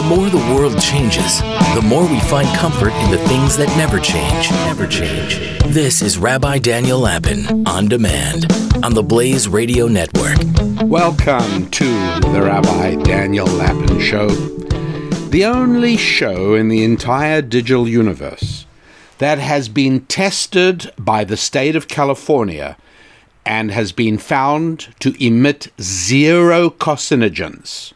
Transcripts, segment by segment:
The more the world changes, the more we find comfort in the things that never change. Never change. This is Rabbi Daniel Lapin on demand on the Blaze Radio Network. Welcome to the Rabbi Daniel Lapin Show, the only show in the entire digital universe that has been tested by the state of California and has been found to emit zero carcinogens.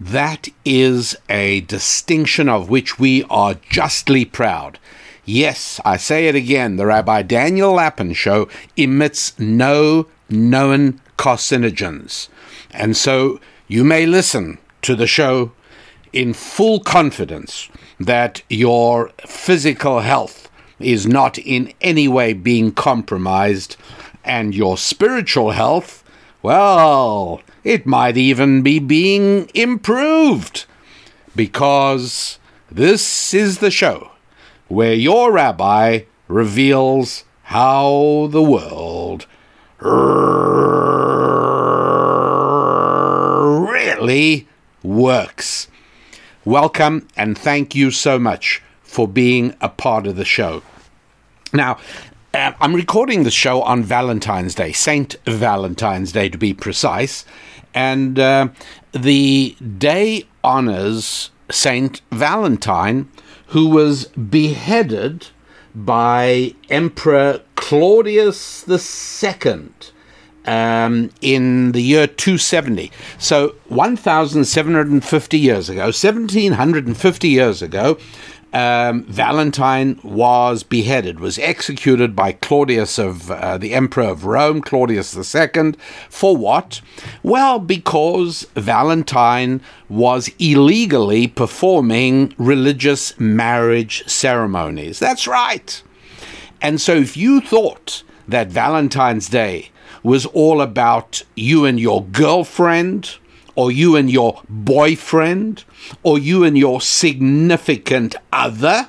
That is a distinction of which we are justly proud. Yes, I say it again the Rabbi Daniel Lapin show emits no known carcinogens. And so you may listen to the show in full confidence that your physical health is not in any way being compromised, and your spiritual health, well, it might even be being improved. Because this is the show where your rabbi reveals how the world really works. Welcome and thank you so much for being a part of the show. Now, uh, I'm recording the show on Valentine's Day, Saint Valentine's Day to be precise, and uh, the day honors Saint Valentine, who was beheaded by Emperor Claudius II um, in the year 270. So 1,750 years ago, 1,750 years ago, um, Valentine was beheaded, was executed by Claudius of uh, the Emperor of Rome, Claudius II, for what? Well, because Valentine was illegally performing religious marriage ceremonies. That's right. And so, if you thought that Valentine's Day was all about you and your girlfriend, or you and your boyfriend, or you and your significant other,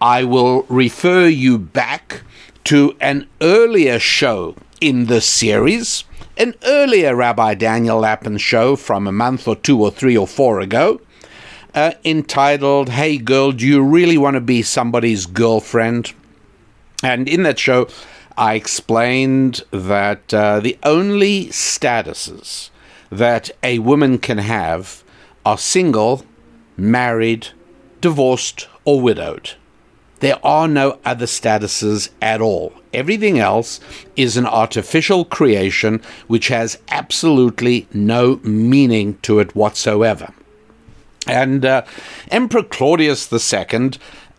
I will refer you back to an earlier show in the series, an earlier Rabbi Daniel Lapin show from a month or two or three or four ago, uh, entitled, Hey Girl, Do You Really Want to Be Somebody's Girlfriend? And in that show, I explained that uh, the only statuses that a woman can have are single, married, divorced, or widowed. There are no other statuses at all. Everything else is an artificial creation which has absolutely no meaning to it whatsoever. And uh, Emperor Claudius II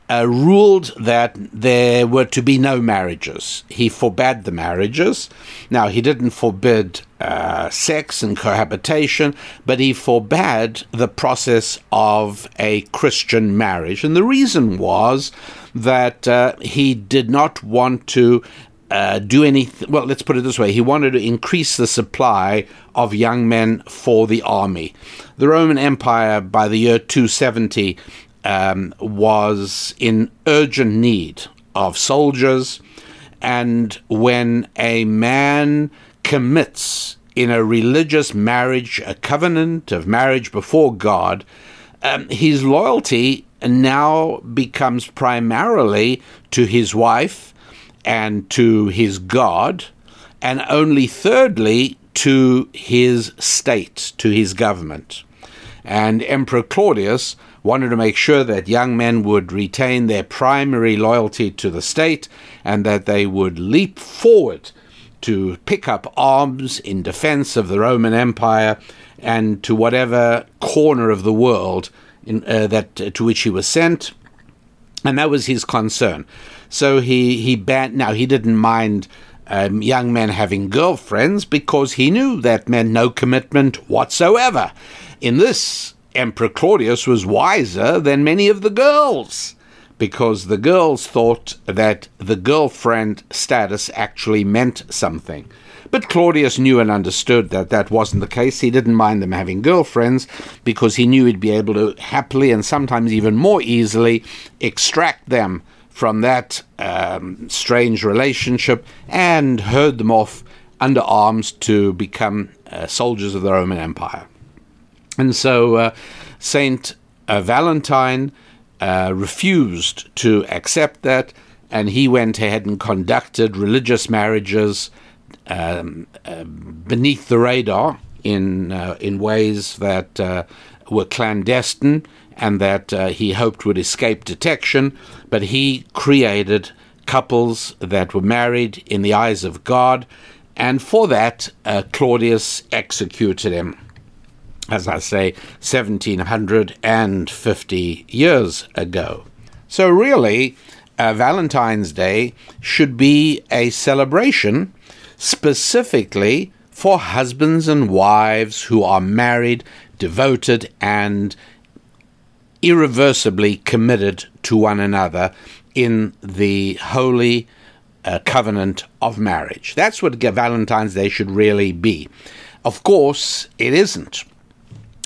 uh, ruled that there were to be no marriages. He forbade the marriages. Now, he didn't forbid uh, sex and cohabitation, but he forbade the process of a Christian marriage. And the reason was that uh, he did not want to uh, do anything. Well, let's put it this way he wanted to increase the supply of young men for the army. The Roman Empire, by the year 270, um, was in urgent need of soldiers. And when a man commits in a religious marriage, a covenant of marriage before God, um, his loyalty now becomes primarily to his wife and to his God, and only thirdly to his state, to his government. And Emperor Claudius wanted to make sure that young men would retain their primary loyalty to the state and that they would leap forward to pick up arms in defense of the Roman Empire and to whatever corner of the world in, uh, that to which he was sent. And that was his concern. So he, he banned, now he didn't mind um, young men having girlfriends because he knew that meant no commitment whatsoever. In this Emperor Claudius was wiser than many of the girls because the girls thought that the girlfriend status actually meant something. But Claudius knew and understood that that wasn't the case. He didn't mind them having girlfriends because he knew he'd be able to happily and sometimes even more easily extract them from that um, strange relationship and herd them off under arms to become uh, soldiers of the Roman Empire. And so, uh, Saint uh, Valentine uh, refused to accept that, and he went ahead and conducted religious marriages um, uh, beneath the radar in uh, in ways that uh, were clandestine and that he hoped would escape detection. But he created couples that were married in the eyes of God, and for that Claudius executed him. As I say, 1750 years ago. So, really, uh, Valentine's Day should be a celebration specifically for husbands and wives who are married, devoted, and irreversibly committed to one another in the holy uh, covenant of marriage. That's what Valentine's Day should really be. Of course, it isn't.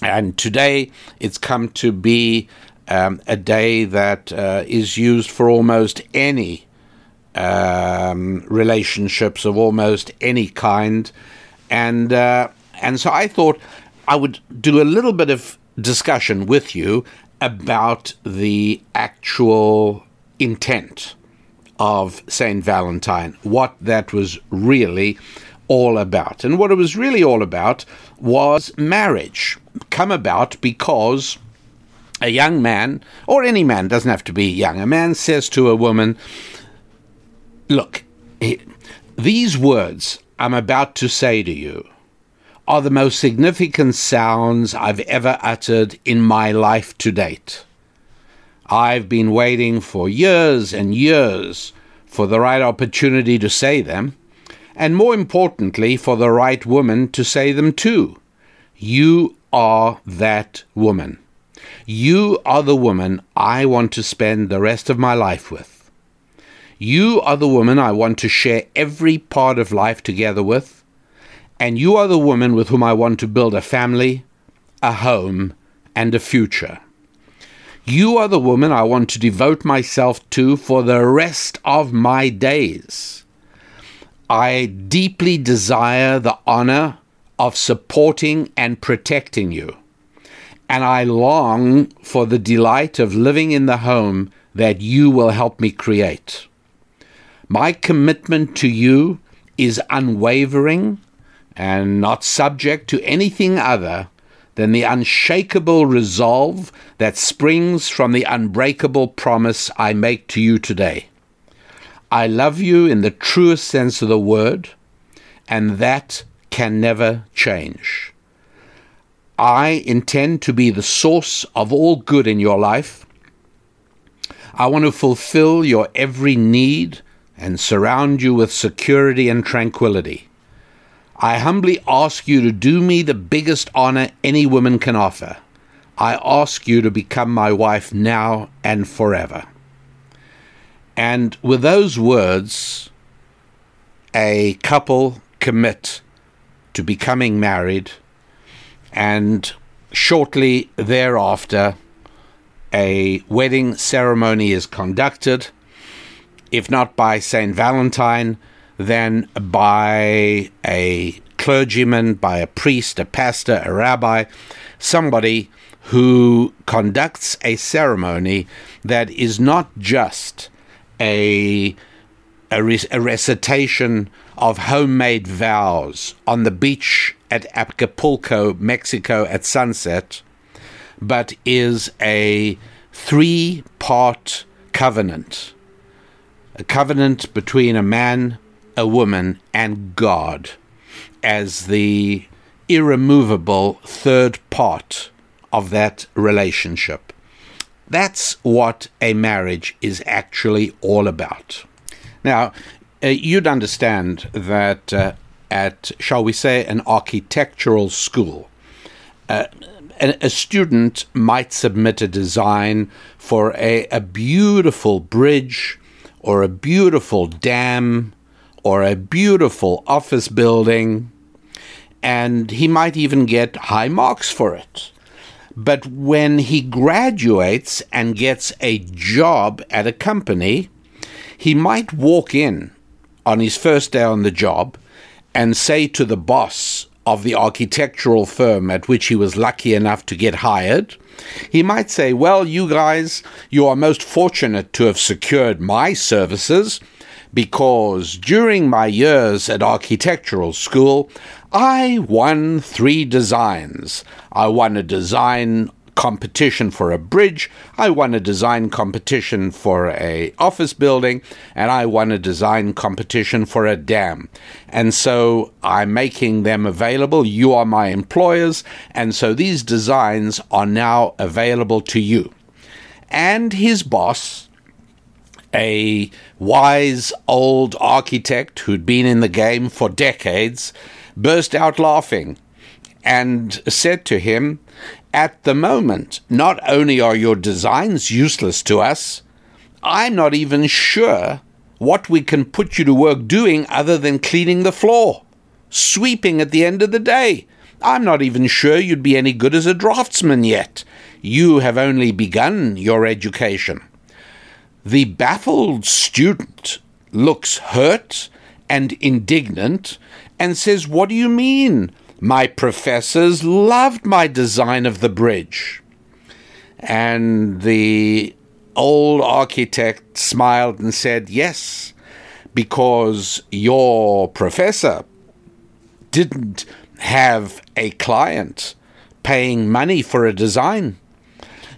And today it's come to be um, a day that uh, is used for almost any um, relationships of almost any kind, and uh, and so I thought I would do a little bit of discussion with you about the actual intent of Saint Valentine, what that was really all about, and what it was really all about was marriage, come about because a young man, or any man, doesn't have to be young, a man says to a woman, Look, these words I'm about to say to you are the most significant sounds I've ever uttered in my life to date. I've been waiting for years and years for the right opportunity to say them, and more importantly, for the right woman to say them too. You are that woman. You are the woman I want to spend the rest of my life with. You are the woman I want to share every part of life together with, and you are the woman with whom I want to build a family, a home, and a future. You are the woman I want to devote myself to for the rest of my days. I deeply desire the honor of supporting and protecting you, and I long for the delight of living in the home that you will help me create. My commitment to you is unwavering and not subject to anything other than the unshakable resolve that springs from the unbreakable promise I make to you today. I love you in the truest sense of the word, and that can never change. I intend to be the source of all good in your life. I want to fulfill your every need and surround you with security and tranquility. I humbly ask you to do me the biggest honor any woman can offer. I ask you to become my wife now and forever. And with those words, a couple commit to becoming married, and shortly thereafter, a wedding ceremony is conducted if not by St. Valentine, then by a clergyman, by a priest, a pastor, a rabbi, somebody who conducts a ceremony that is not just a, a, a, recitation of homemade vows on the beach at Acapulco, Mexico at sunset, but is a three part covenant a covenant between a man, a woman, and God as the irremovable third part of that relationship. That's what a marriage is actually all about. Now, uh, you'd understand that uh, at, shall we say, an architectural school, uh, a, a, student might submit a design for a, a beautiful bridge or a beautiful dam or a beautiful office building, and he might even get high marks for it. But when he graduates and gets a job at a company, he might walk in on his first day on the job and say to the boss of the architectural firm at which he was lucky enough to get hired, he might say, Well, you guys, you are most fortunate to have secured my services because during my years at architectural school, I won three designs. I won a design competition for a bridge, I won a design competition for a office building, and I won a design competition for a dam. And so I'm making them available. You are my employers, and so these designs are now available to you. And his boss, a wise old architect who'd been in the game for decades, burst out laughing and said to him, At the moment, not only are your designs useless to us, I'm not even sure what we can put you to work doing other than cleaning the floor, sweeping at the end of the day. I'm not even sure you'd be any good as a draftsman yet. You have only begun your education. The baffled student looks hurt and indignant and says, What do you mean? My professors loved my design of the bridge. And the old architect smiled and said, Yes, because your professor didn't have a client paying money for a design.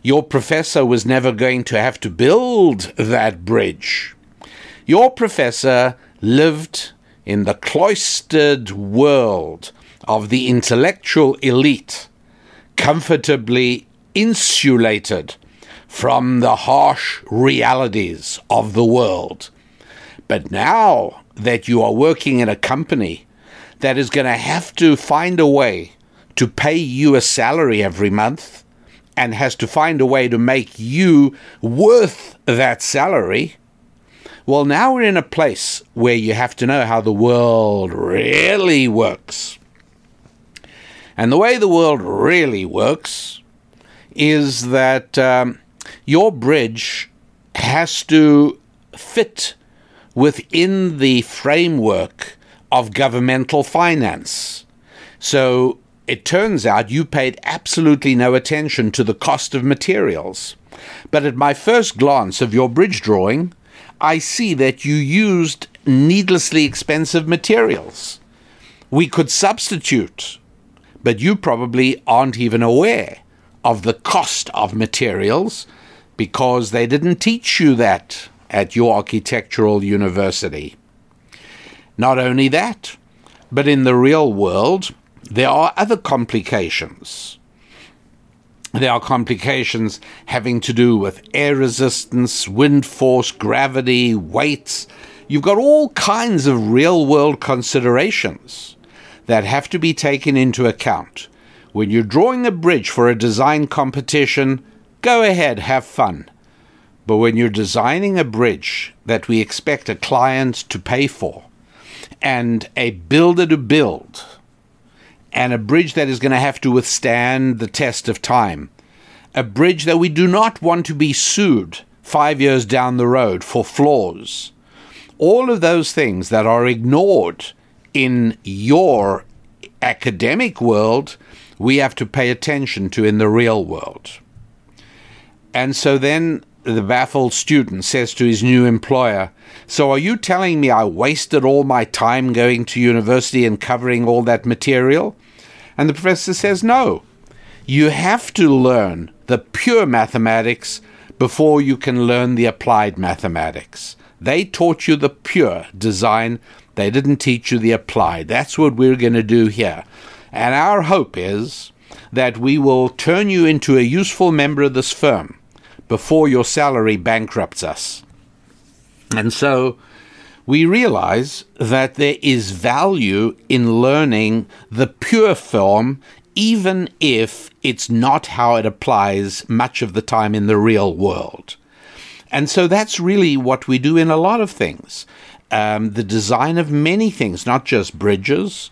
Your professor was never going to have to build that bridge. Your professor lived in the cloistered world of the intellectual elite, comfortably insulated from the harsh realities of the world. But now that you are working in a company that is going to have to find a way to pay you a salary every month and has to find a way to make you worth that salary, well, now we're in a place where you have to know how the world really works. And the way the world really works is that um, your bridge has to fit within the framework of governmental finance. So it turns out you paid absolutely no attention to the cost of materials. But at my first glance of your bridge drawing, I see that you used needlessly expensive materials. We could substitute but you probably aren't even aware of the cost of materials because they didn't teach you that at your architectural university. Not only that, but in the real world, there are other complications. There are complications having to do with air resistance, wind force, gravity, weights. You've got all kinds of real world considerations that have to be taken into account. When you're drawing a bridge for a design competition, go ahead, have fun. But when you're designing a bridge that we expect a client to pay for, and a builder to build, and a bridge that is going to have to withstand the test of time, a bridge that we do not want to be sued five years down the road for flaws, all of those things that are ignored in your academic world, we have to pay attention to in the real world. And so then the baffled student says to his new employer, So are you telling me I wasted all my time going to university and covering all that material? And the professor says, No. You have to learn the pure mathematics before you can learn the applied mathematics. They taught you the pure design, they didn't teach you the applied. That's what we're going to do here. And our hope is that we will turn you into a useful member of this firm before your salary bankrupts us. And so we realize that there is value in learning the pure form, even if it's not how it applies much of the time in the real world. And so that's really what we do in a lot of things. Um, the design of many things, not just bridges.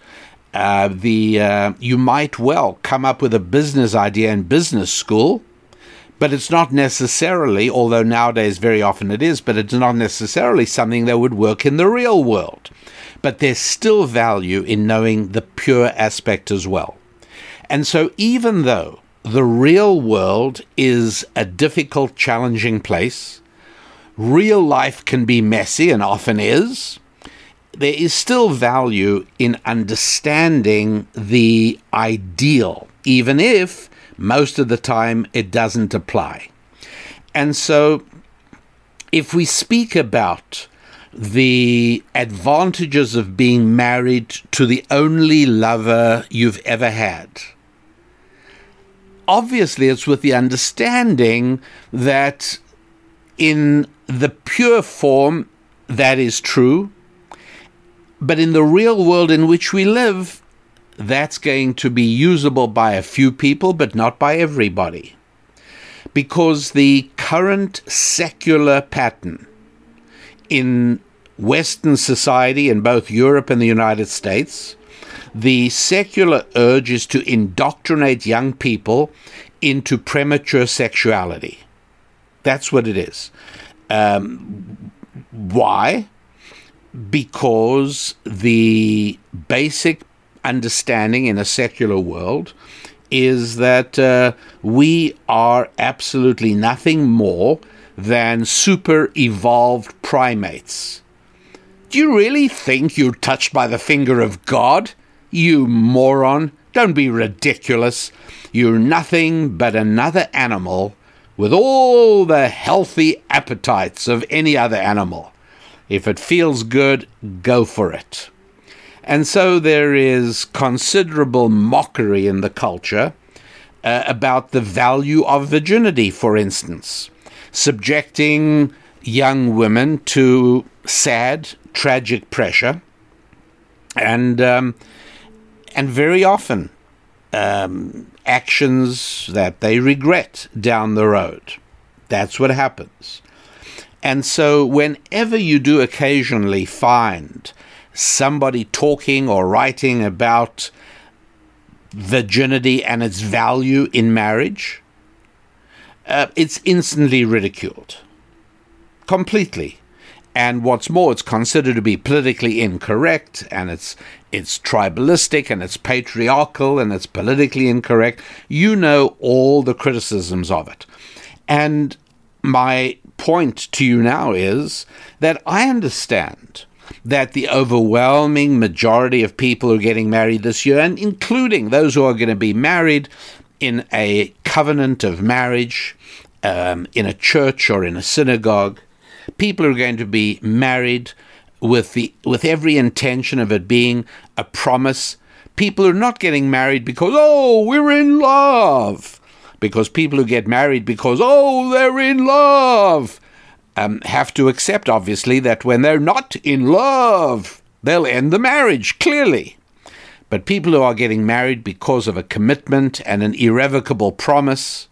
Uh, the uh, you might well come up with a business idea in business school, but it's not necessarily, although nowadays very often it is, but it's not necessarily something that would work in the real world. but there's still value in knowing the pure aspect as well. And so, even though the real world is a difficult, challenging place, real life can be messy and often is, there is still value in understanding the ideal, even if most of the time it doesn't apply. And so, if we speak about the advantages of being married to the only lover you've ever had, obviously it's with the understanding that in the pure form, that is true. But in the real world in which we live, that's going to be usable by a few people, but not by everybody. Because the current secular pattern in Western society, in both Europe and the United States, the secular urge is to indoctrinate young people into premature sexuality. That's what it is. Um, why? Because the basic understanding in a secular world is that uh, we are absolutely nothing more than super evolved primates. Do you really think you're touched by the finger of God? You moron! Don't be ridiculous. You're nothing but another animal with all the healthy appetites of any other animal. If it feels good, go for it. And so there is considerable mockery in the culture uh, about the value of virginity, for instance, subjecting young women to sad, tragic pressure, and um, and very often um, actions that they regret down the road. That's what happens. And so, whenever you do occasionally find somebody talking or writing about virginity and its value in marriage, uh, it's instantly ridiculed. Completely. And what's more, it's considered to be politically incorrect and it's it's tribalistic and it's patriarchal and it's politically incorrect. You know all the criticisms of it. And my point to you now is that I understand that the overwhelming majority of people who are getting married this year, and including those who are going to be married in a covenant of marriage, um, in a church or in a synagogue, people are going to be married with the with every intention of it being a promise. People are not getting married because oh we're in love, because people who get married because oh they're in love um, have to accept, obviously, that when they're not in love, they'll end the marriage, clearly. But people who are getting married because of a commitment and an irrevocable promise,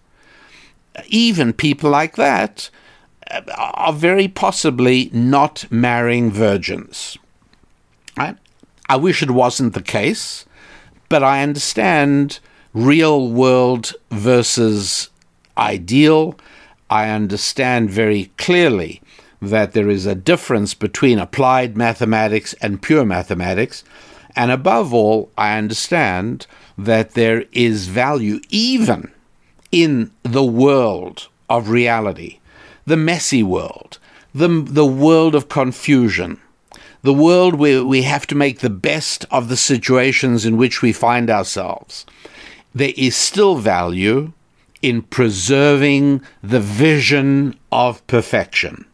even people like that, uh, are very possibly not marrying virgins. I wish it wasn't the case, but I understand real world versus ideal I understand very clearly that there is a difference between applied mathematics and pure mathematics. And above all, I understand that there is value even in the world of reality, the messy world, the, the world of confusion, the world where we have to make the best of the situations in which we find ourselves. There is still value in preserving the vision of perfection.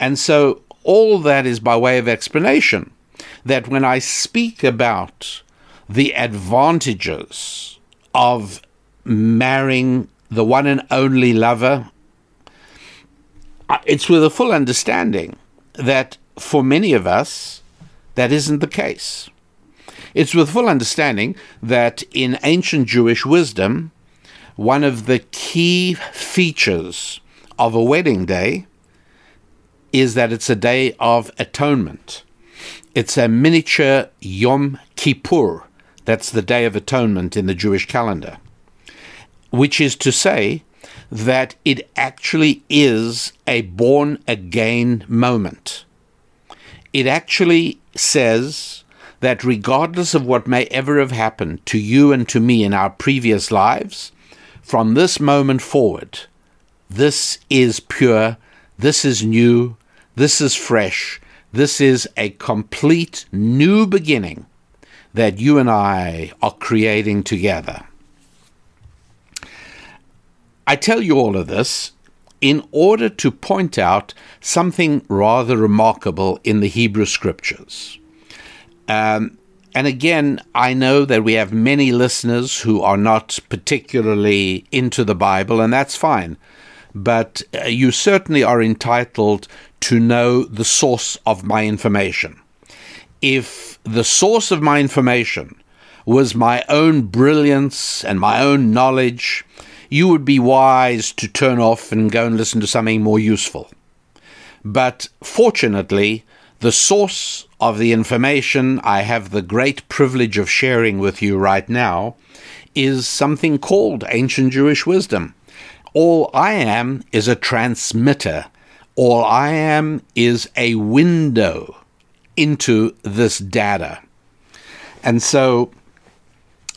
And so all that is by way of explanation that when I speak about the advantages of marrying the one and only lover, uh, it's with a full understanding that for many of us, that isn't the case. It's with full understanding that in ancient Jewish wisdom, one of the key features of a wedding day is that it's a day of atonement. It's a miniature Yom Kippur. That's the Day of Atonement in the Jewish calendar. Which is to say that it actually is a born again moment. It actually says that regardless of what may ever have happened to you and to me in our previous lives, from this moment forward, this is pure, this is new, this is fresh, this is a complete new beginning that you and I are creating together. I tell you all of this in order to point out something rather remarkable in the Hebrew Scriptures. Um, and again, I know that we have many listeners who are not particularly into the Bible, and that's fine. But uh, you certainly are entitled to know the source of my information. If the source of my information was my own brilliance and my own knowledge, you would be wise to turn off and go and listen to something more useful. But fortunately, the source of the information I have the great privilege of sharing with you right now is something called ancient Jewish wisdom. All I am is a transmitter. All I am is a window into this data. And so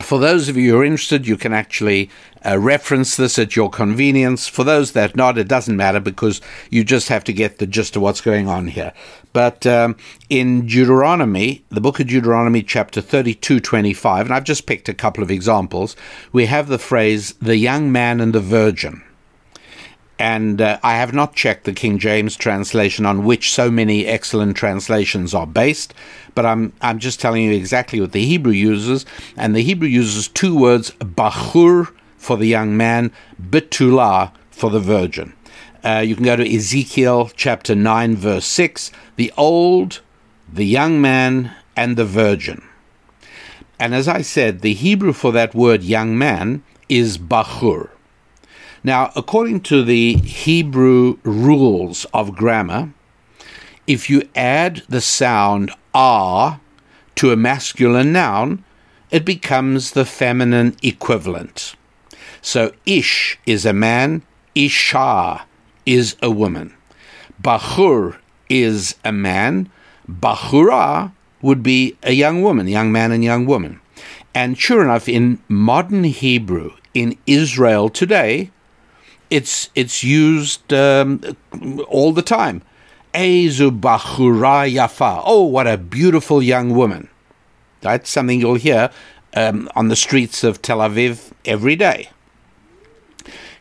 for those of you who are interested, you can actually uh, reference this at your convenience. For those that not, it doesn't matter because you just have to get the gist of what's going on here. But um, in Deuteronomy, the book of Deuteronomy, chapter 32, 25, and I've just picked a couple of examples, we have the phrase, the young man and the virgin and uh, I have not checked the King James translation on which so many excellent translations are based, but I'm I'm just telling you exactly what the Hebrew uses, and the Hebrew uses two words: bachur for the young man, betulah for the virgin. Uh, you can go to Ezekiel chapter nine, verse six: the old, the young man, and the virgin. And as I said, the Hebrew for that word "young man" is bachur. Now, according to the Hebrew rules of grammar, if you add the sound ah to a masculine noun, it becomes the feminine equivalent. So ish is a man, isha is a woman. Bachur is a man, bachura would be a young woman, young man and young woman. And sure enough, in modern Hebrew, in Israel today, it's it's used um, all the time. Ezu bachura yafa. Oh, what a beautiful young woman. That's something you'll hear um, on the streets of Tel Aviv every day.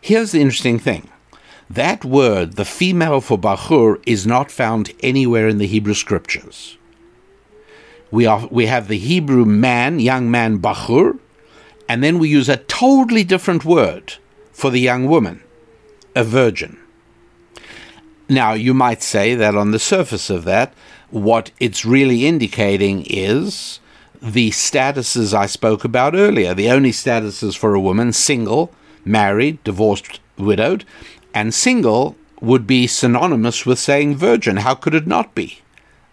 Here's the interesting thing. That word, the female for bachur, is not found anywhere in the Hebrew scriptures. We, are, we have the Hebrew man, young man, bachur, and then we use a totally different word for the young woman a virgin. Now, you might say that on the surface of that, what it's really indicating is the statuses I spoke about earlier. The only statuses for a woman single, married, divorced, widowed, and single would be synonymous with saying virgin. How could it not be?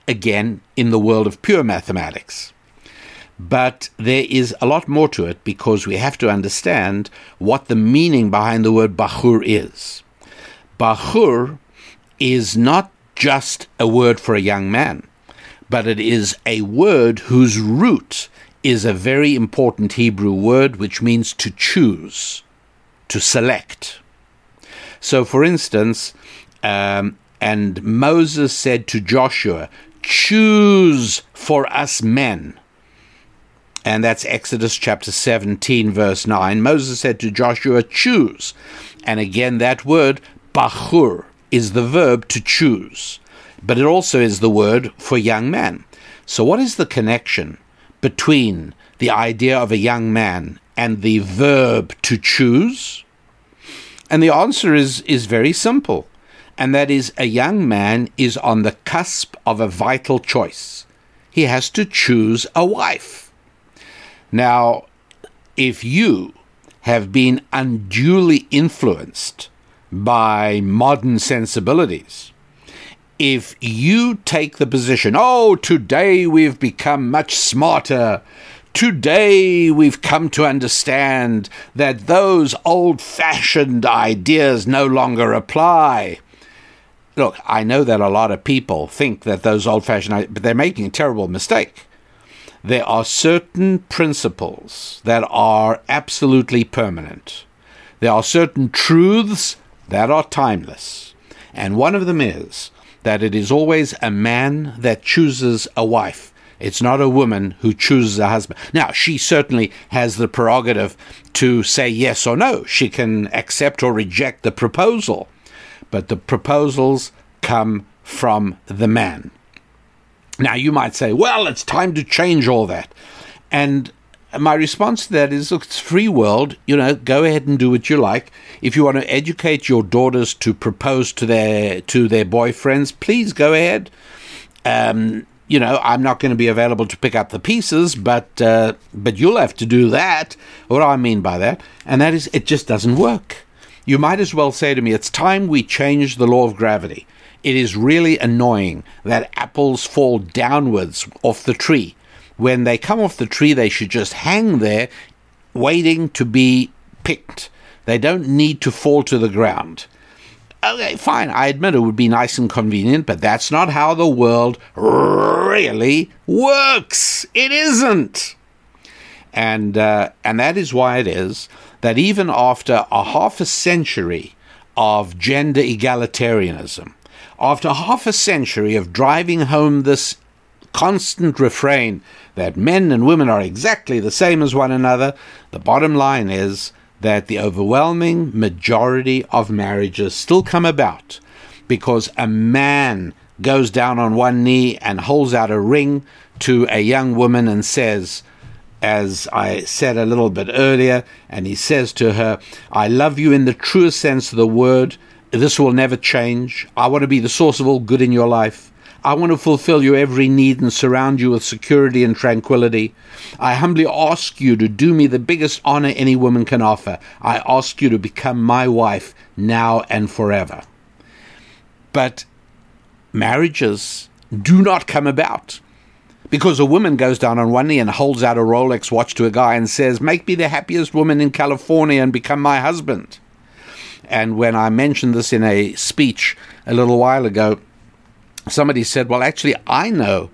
Again, in the world of pure mathematics. But there is a lot more to it because we have to understand what the meaning behind the word Bachur is. Bachur is not just a word for a young man, but it is a word whose root is a very important Hebrew word which means to choose, to select. So, for instance, um, and Moses said to Joshua, Choose for us men and that's Exodus chapter 17, verse 9. Moses said to Joshua, Choose. And again, that word, bachur, is the verb to choose, but it also is the word for young man. So, what is the connection between the idea of a young man and the verb to choose? And the answer is, is very simple, and that is a young man is on the cusp of a vital choice. He has to choose a wife. Now, if you have been unduly influenced by modern sensibilities, if you take the position, oh, today we've become much smarter, today we've come to understand that those old fashioned ideas no longer apply, look, I know that a lot of people think that those old fashioned, but they're making a terrible mistake. There are certain principles that are absolutely permanent. There are certain truths that are timeless. And one of them is that it is always a man that chooses a wife. It's not a woman who chooses a husband. Now, she certainly has the prerogative to say yes or no. She can accept or reject the proposal but the proposals come from the man. Now, you might say, well, it's time to change all that. And my response to that is, look, it's free world. You know, go ahead and do what you like. If you want to educate your daughters to propose to their to their boyfriends, please go ahead. Um, you know, I'm not going to be available to pick up the pieces, but uh, but you'll have to do that. What I mean by that, and that is, it just doesn't work you might as well say to me, it's time we change the law of gravity. It is really annoying that apples fall downwards off the tree. When they come off the tree, they should just hang there, waiting to be picked. They don't need to fall to the ground. Okay, fine, I admit it would be nice and convenient, but that's not how the world really works. It isn't. And, uh, and that is why it is that even after a half a century of gender egalitarianism, after half a century of driving home this constant refrain that men and women are exactly the same as one another, the bottom line is that the overwhelming majority of marriages still come about because a man goes down on one knee and holds out a ring to a young woman and says, as I said a little bit earlier, and he says to her, I love you in the truest sense of the word. This will never change. I want to be the source of all good in your life. I want to fulfill your every need and surround you with security and tranquility. I humbly ask you to do me the biggest honor any woman can offer. I ask you to become my wife now and forever. But marriages do not come about because a woman goes down on one knee and holds out a Rolex watch to a guy and says, Make me the happiest woman in California and become my husband. And when I mentioned this in a speech a little while ago, somebody said, Well, actually, I know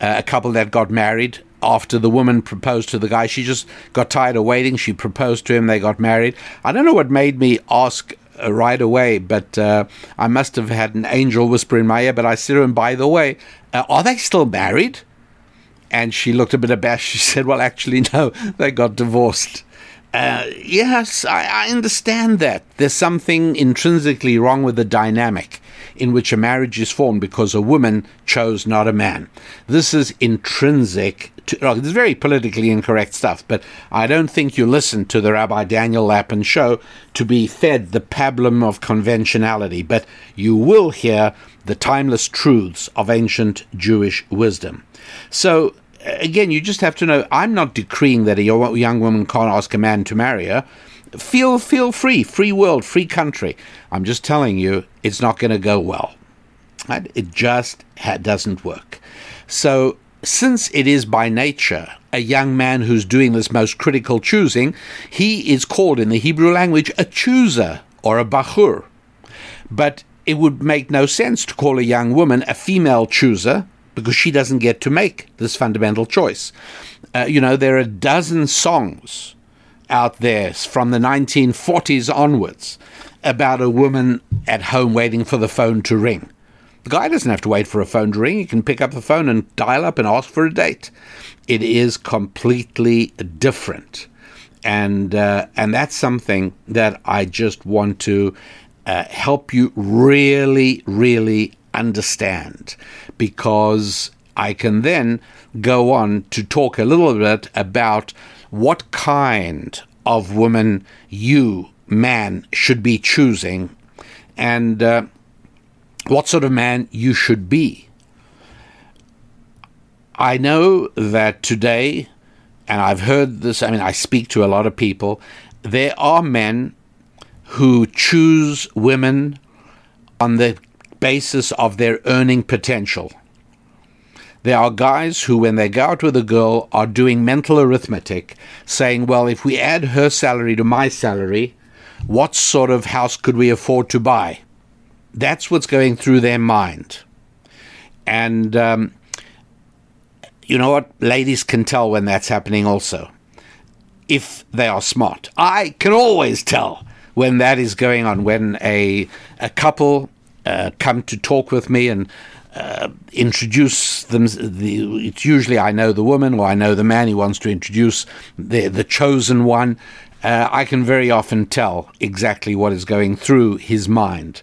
uh, a couple that got married after the woman proposed to the guy. She just got tired of waiting. She proposed to him. They got married. I don't know what made me ask uh, right away, but uh, I must have had an angel whisper in my ear. But I said to him, By the way, uh, are they still married? And she looked a bit abashed. She said, Well, actually, no, they got divorced. Uh, yes, I, I, understand that. There's something intrinsically wrong with the dynamic in which a marriage is formed because a woman chose not a man. This is intrinsic to, it's very politically incorrect stuff, but I don't think you listen to the Rabbi Daniel Lapin show to be fed the pablum of conventionality, but you will hear the timeless truths of ancient Jewish wisdom. So, again, you just have to know I'm not decreeing that a young woman can't ask a man to marry her. Feel feel free, free world, free country. I'm just telling you, it's not going to go well. It just ha- doesn't work. So, since it is by nature a young man who's doing this most critical choosing, he is called in the Hebrew language a chooser or a bachur. But it would make no sense to call a young woman a female chooser because she doesn't get to make this fundamental choice. Uh, you know, there are a dozen songs out there from the 1940s onwards about a woman at home waiting for the phone to ring. The guy doesn't have to wait for a phone to ring. He can pick up the phone and dial up and ask for a date. It is completely different. And, uh, and that's something that I just want to uh, help you really, really understand because I can then go on to talk a little bit about what kind of woman you, man, should be choosing and uh, what sort of man you should be. I know that today, and I've heard this, I mean, I speak to a lot of people, there are men who choose women on the basis of their earning potential. There are guys who, when they go out with a girl, are doing mental arithmetic, saying, well, if we add her salary to my salary, what sort of house could we afford to buy? that's what's going through their mind. And um, you know what? Ladies can tell when that's happening also, if they are smart. I can always tell when that is going on, when a, a couple uh, come to talk with me and uh, introduce them. The, it's usually I know the woman or I know the man. He wants to introduce the the chosen one. Uh, I can very often tell exactly what is going through his mind.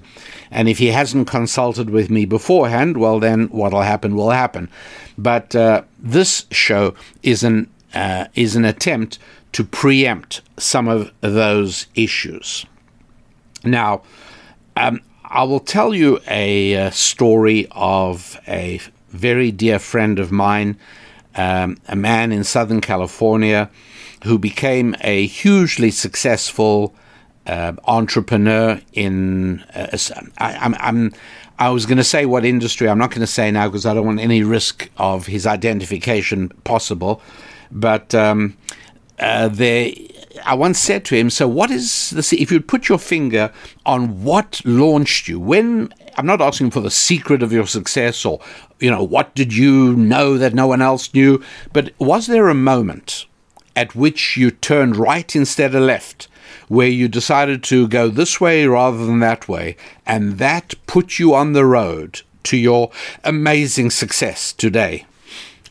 And if he hasn't consulted with me beforehand, well, then what'll happen will happen. But uh, this show is an uh, is an attempt to preempt some of those issues. Now, um, I will tell you a, uh, story of a very dear friend of mine, um, a man in Southern California who became a hugely successful uh, entrepreneur in. Uh, I, I'm, I'm, I was going to say what industry. I'm not going to say now because I don't want any risk of his identification possible. But um, uh, there, I once said to him, "So what is the? If you'd put your finger on what launched you, when I'm not asking for the secret of your success or, you know, what did you know that no one else knew, but was there a moment at which you turned right instead of left?" Where you decided to go this way rather than that way, and that put you on the road to your amazing success today.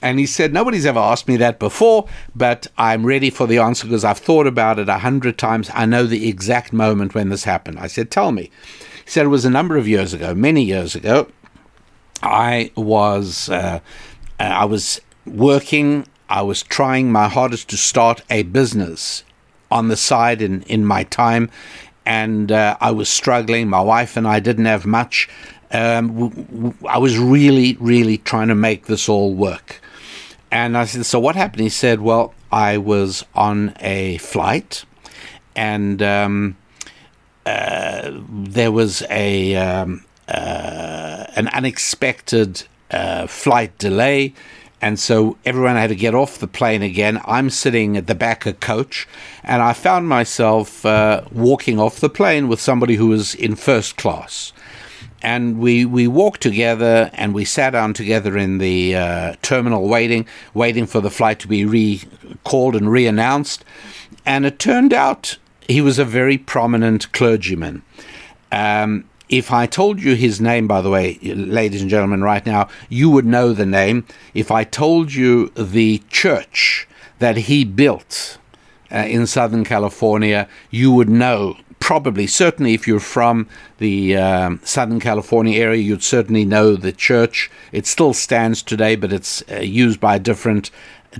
And he said, Nobody's ever asked me that before, but I'm ready for the answer because I've thought about it a hundred times. I know the exact moment when this happened. I said, Tell me. He said, It was a number of years ago, many years ago. I was, uh, I was working, I was trying my hardest to start a business on the side in, in my time, and uh, I was struggling. My wife and I didn't have much. Um, w- w- I was really, really trying to make this all work. And I said, So what happened? He said, Well, I was on a flight and um, uh, there was a um, uh, an unexpected uh, flight delay. And so everyone had to get off the plane again. I'm sitting at the back of coach, and I found myself uh, walking off the plane with somebody who was in first class and we we walked together and we sat down together in the uh, terminal waiting waiting for the flight to be recalled and reannounced and it turned out he was a very prominent clergyman um, if I told you his name, by the way, ladies and gentlemen, right now, you would know the name. If I told you the church that he built uh, in Southern California, you would know probably, certainly, if you're from the um, Southern California area, you'd certainly know the church. It still stands today, but it's uh, used by a different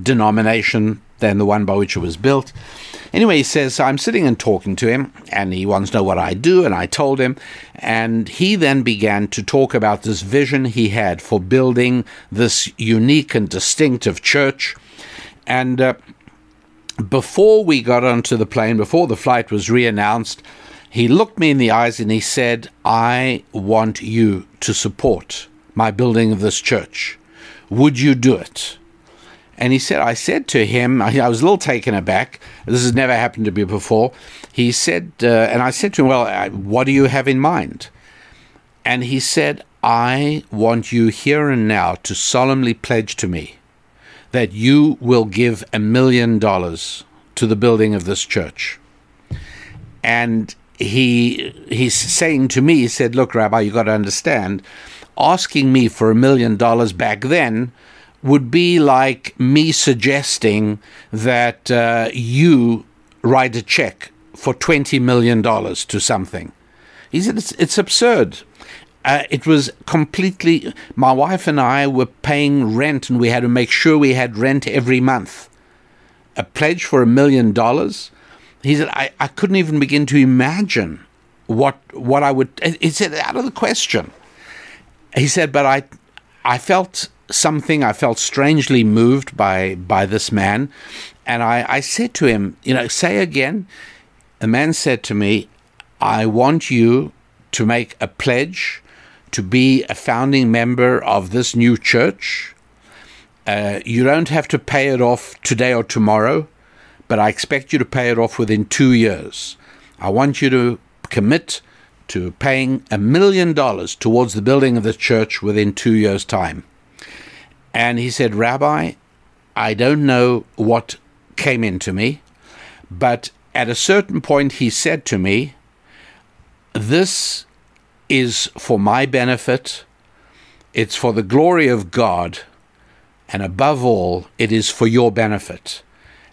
denomination than the one by which it was built. Anyway, he says, I'm sitting and talking to him, and he wants to know what I do, and I told him. And he then began to talk about this vision he had for building this unique and distinctive church. And uh, before we got onto the plane, before the flight was reannounced, he looked me in the eyes and he said, I want you to support my building of this church. Would you do it? And he said, I said to him, I was a little taken aback. This has never happened to me before. He said, uh, and I said to him, Well, what do you have in mind? And he said, I want you here and now to solemnly pledge to me that you will give a million dollars to the building of this church. And he he's saying to me, he said, Look, Rabbi, you got to understand, asking me for a million dollars back then would be like me suggesting that uh, you write a check for $20 million to something. He said, It's, it's absurd. Uh, it was completely. My wife and I were paying rent, and we had to make sure we had rent every month. A pledge for a million dollars. He said, I, I couldn't even begin to imagine what what I would. He said, out of the question. He said, but I, I felt something. I felt strangely moved by by this man, and I, I said to him, you know, say again. The man said to me, I want you to make a pledge to be a founding member of this new church. Uh, you don't have to pay it off today or tomorrow, but I expect you to pay it off within two years. I want you to commit to paying a million dollars towards the building of the church within two years' time. And he said, Rabbi, I don't know what came into me, but at a certain point he said to me, This is for my benefit, it's for the glory of God, and above all, it is for your benefit.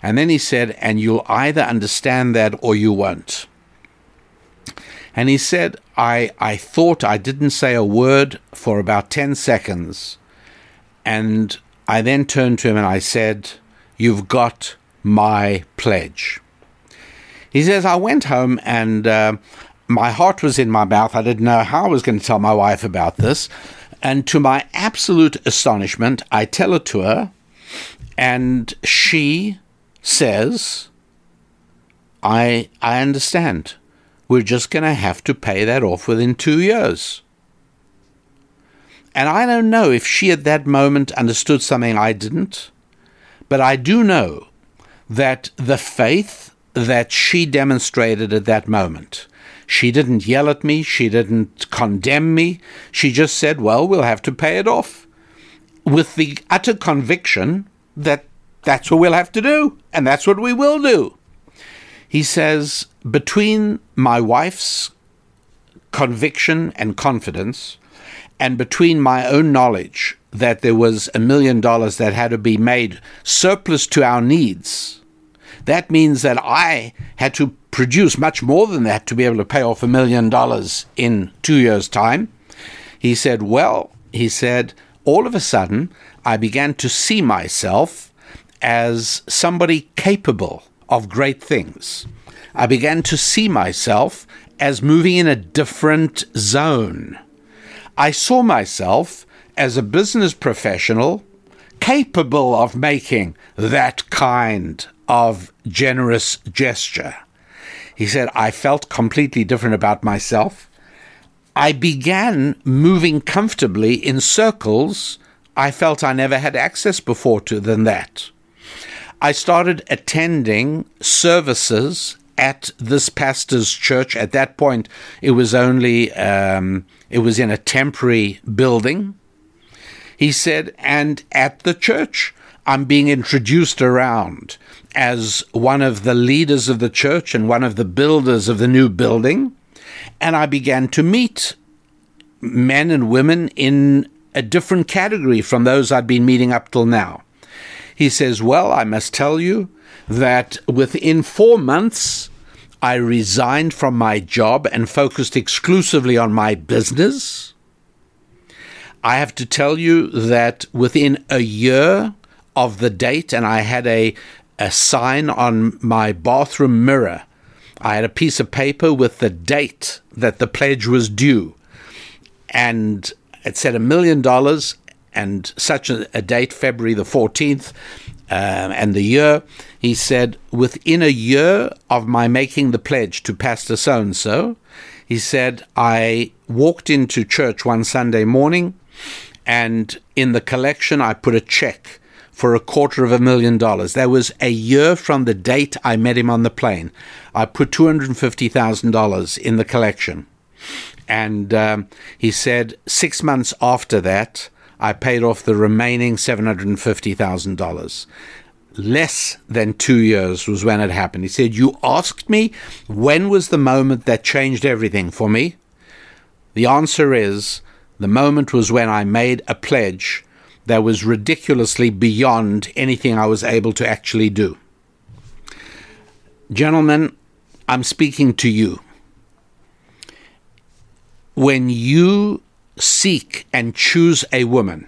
And then he said, And you'll either understand that or you won't. And he said, I, I thought I didn't say a word for about 10 seconds. And I then turned to him and I said, You've got my pledge. He says, I went home and uh, my heart was in my mouth. I didn't know how I was going to tell my wife about this. And to my absolute astonishment, I tell it to her, and she says, I, I understand. We're just going to have to pay that off within two years. And I don't know if she at that moment understood something I didn't, but I do know that the faith that she demonstrated at that moment, she didn't yell at me, she didn't condemn me, she just said, Well, we'll have to pay it off. With the utter conviction that that's what we'll have to do, and that's what we will do. He says, between my wife's conviction and confidence, and between my own knowledge that there was a million dollars that had to be made surplus to our needs, that means that I had to produce much more than that to be able to pay off a million dollars in two years' time. He said, Well, he said, all of a sudden, I began to see myself as somebody capable of great things. I began to see myself as moving in a different zone. I saw myself as a business professional capable of making that kind of generous gesture. He said, I felt completely different about myself. I began moving comfortably in circles I felt I never had access before to than that. I started attending services at this pastor's church. At that point, it was only um, it was in a temporary building. He said, and at the church, I'm being introduced around as one of the leaders of the church and one of the builders of the new building, and I began to meet men and women in a different category from those I'd been meeting up till now. He says, Well, I must tell you that within four months, I resigned from my job and focused exclusively on my business. I have to tell you that within a year of the date, and I had a, a sign on my bathroom mirror, I had a piece of paper with the date that the pledge was due. And it said a million dollars and such a, date, February the 14th, um, and the year, he said, within a year of my making the pledge to Pastor so and so, he said, I walked into church one Sunday morning, and in the collection, I put a check for a quarter of a million dollars. That was a year from the date I met him on the plane. I put $250,000 in the collection. And um, he said, six months after that, I paid off the remaining $750,000. Less than two years was when it happened. He said, You asked me when was the moment that changed everything for me? The answer is the moment was when I made a pledge that was ridiculously beyond anything I was able to actually do. Gentlemen, I'm speaking to you. When you seek and choose a woman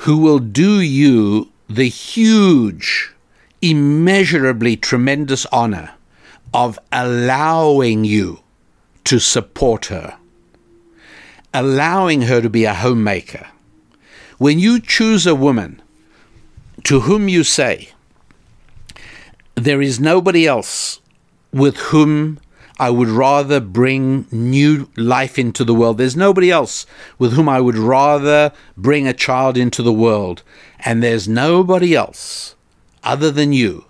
who will do you the huge, immeasurably tremendous honor of allowing you to support her, allowing her to be a homemaker. When you choose a woman to whom you say, There is nobody else with whom I would rather bring new life into the world. There's nobody else with whom I would rather bring a child into the world. And there's nobody else other than you